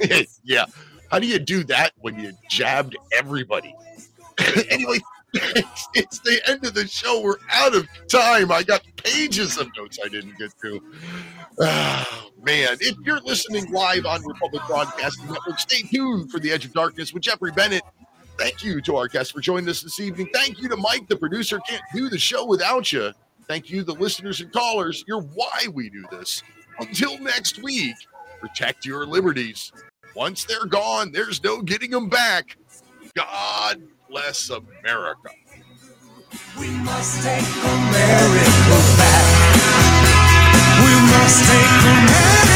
yeah. How do you do that when you jabbed everybody? anyway, it's, it's the end of the show. We're out of time. I got pages of notes I didn't get to. Man, if you're listening live on Republic Broadcasting Network, stay tuned for The Edge of Darkness with Jeffrey Bennett. Thank you to our guests for joining us this evening. Thank you to Mike, the producer. Can't do the show without you. Thank you, the listeners and callers. You're why we do this. Until next week, protect your liberties. Once they're gone, there's no getting them back. God bless America. We must take America. Must take America